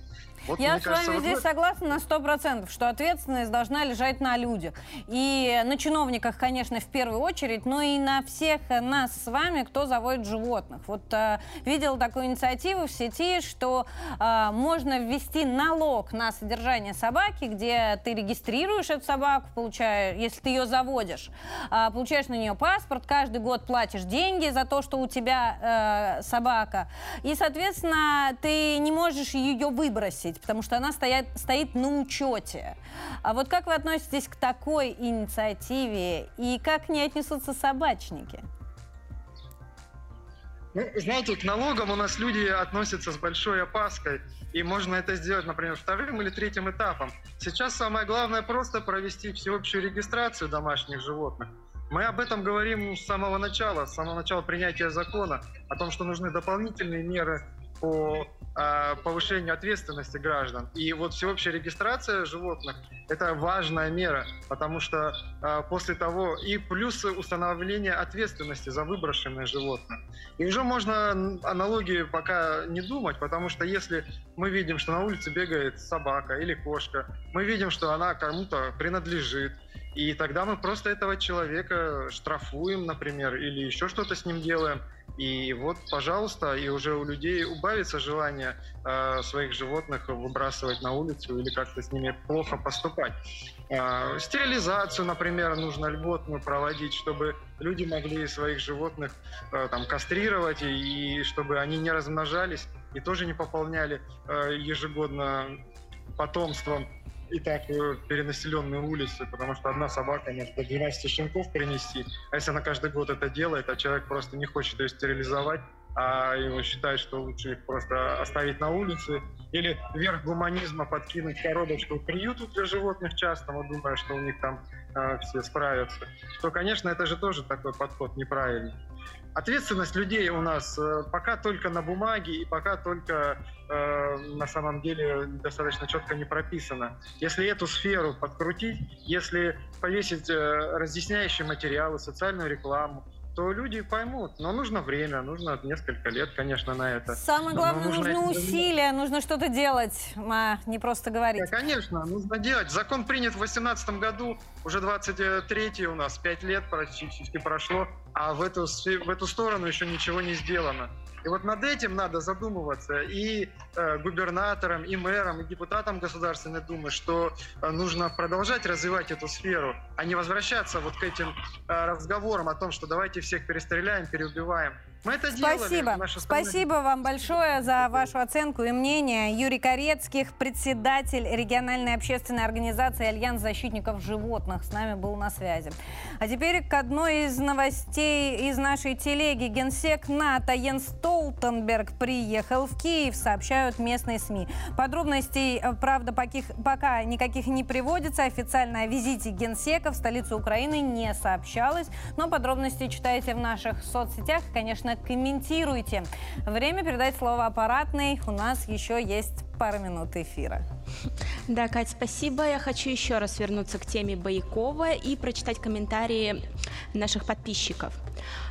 Вот, Я с кажется, вами вот здесь вот... согласна на сто процентов, что ответственность должна лежать на людях. И на чиновниках, конечно, в первую очередь, но и на всех нас с вами, кто заводит животных. Вот э, видела такую инициативу в сети, что э, можно ввести налог на содержание собаки, где ты регистрируешь эту собаку, получая, если ты ее заводишь, э, получаешь на нее паспорт, каждый год платишь деньги за то, что у тебя э, собака. И, соответственно, ты не можешь ее выбросить платить, потому что она стоят, стоит на учете. А вот как вы относитесь к такой инициативе и как к ней отнесутся собачники? Ну, знаете, к налогам у нас люди относятся с большой опаской, и можно это сделать, например, вторым или третьим этапом. Сейчас самое главное просто провести всеобщую регистрацию домашних животных. Мы об этом говорим с самого начала, с самого начала принятия закона, о том, что нужны дополнительные меры по э, повышению ответственности граждан. И вот всеобщая регистрация животных – это важная мера, потому что э, после того и плюс установление ответственности за выброшенное животное. И уже можно аналогии пока не думать, потому что если мы видим, что на улице бегает собака или кошка, мы видим, что она кому-то принадлежит, и тогда мы просто этого человека штрафуем, например, или еще что-то с ним делаем – и вот, пожалуйста, и уже у людей убавится желание э, своих животных выбрасывать на улицу или как-то с ними плохо поступать. Э, стерилизацию, например, нужно льготную проводить, чтобы люди могли своих животных э, там кастрировать и, и чтобы они не размножались и тоже не пополняли э, ежегодно потомством и так перенаселенные улицы, потому что одна собака может до 12 щенков принести. А если она каждый год это делает, а человек просто не хочет ее стерилизовать, а его считает, что лучше их просто оставить на улице, или верх гуманизма подкинуть коробочку к приюту для животных частного, думая, что у них там э, все справятся, то, конечно, это же тоже такой подход неправильный. Ответственность людей у нас э, пока только на бумаге и пока только э, на самом деле достаточно четко не прописана. Если эту сферу подкрутить, если повесить э, разъясняющие материалы, социальную рекламу, то люди поймут. Но нужно время, нужно несколько лет, конечно, на это. Самое главное, Но нужно, нужно усилия, нужно что-то делать, а не просто говорить. Да, конечно, нужно делать. Закон принят в 2018 году, уже 23 у нас, 5 лет практически прошло, а в эту, в эту сторону еще ничего не сделано. И вот над этим надо задумываться и э, губернаторам, и мэрам, и депутатам Государственной Думы, что э, нужно продолжать развивать эту сферу, а не возвращаться вот к этим э, разговорам о том, что давайте всех перестреляем, переубиваем. Мы это Спасибо. делали. Спасибо вам большое за вашу оценку и мнение. Юрий Корецких, председатель региональной общественной организации «Альянс защитников животных» с нами был на связи. А теперь к одной из новостей из нашей телеги. Генсек НАТО Йенс Столтенберг приехал в Киев, сообщают местные СМИ. Подробностей, э, правда, пока никаких не приводится. Официально о визите генсека в столицу Украины не сообщалось. Но подробности читайте в наших соцсетях. Конечно, комментируйте. Время передать слово аппаратной. У нас еще есть пара минут эфира. Да, Кать, спасибо. Я хочу еще раз вернуться к теме Боякова и прочитать комментарии наших подписчиков.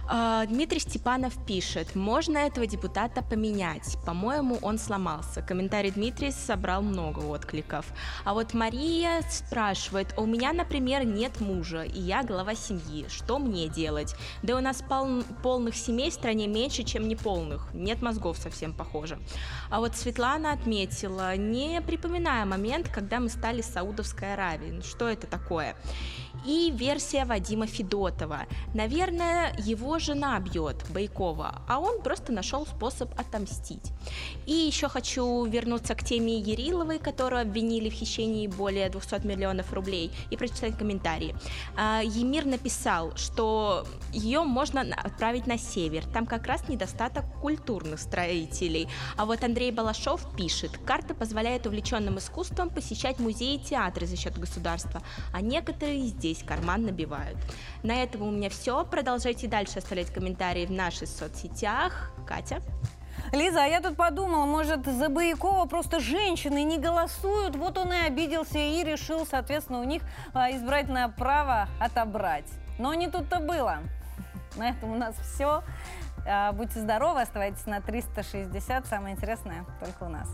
А, Дмитрий Степанов пишет, можно этого депутата поменять. По-моему, он сломался. Комментарий Дмитрия собрал много откликов. А вот Мария спрашивает, у меня, например, нет мужа, и я глава семьи. Что мне делать? Да у нас пол полных семей в стране меньше, чем неполных. Нет мозгов совсем похоже. А вот Светлана отметила, не припоминая момент, когда мы стали Саудовской Аравией. Что это такое? И версия Вадима Федотова. Наверное, его жена бьет Байкова, а он просто нашел способ отомстить. И еще хочу вернуться к теме Ериловой, которую обвинили в хищении более 200 миллионов рублей, и прочитать комментарии. А, Емир написал, что ее можно отправить на север, там как раз недостаток культурных строителей. А вот Андрей Балашов пишет, карта позволяет увлеченным искусством посещать музеи и театры за счет государства, а некоторые здесь карман набивают. На этом у меня все. Продолжайте дальше оставлять комментарии в наших соцсетях. Катя? Лиза, а я тут подумала, может, за Боякова просто женщины не голосуют, вот он и обиделся и решил, соответственно, у них а, избирательное право отобрать. Но не тут-то было. На этом у нас все. А, будьте здоровы, оставайтесь на 360. Самое интересное только у нас.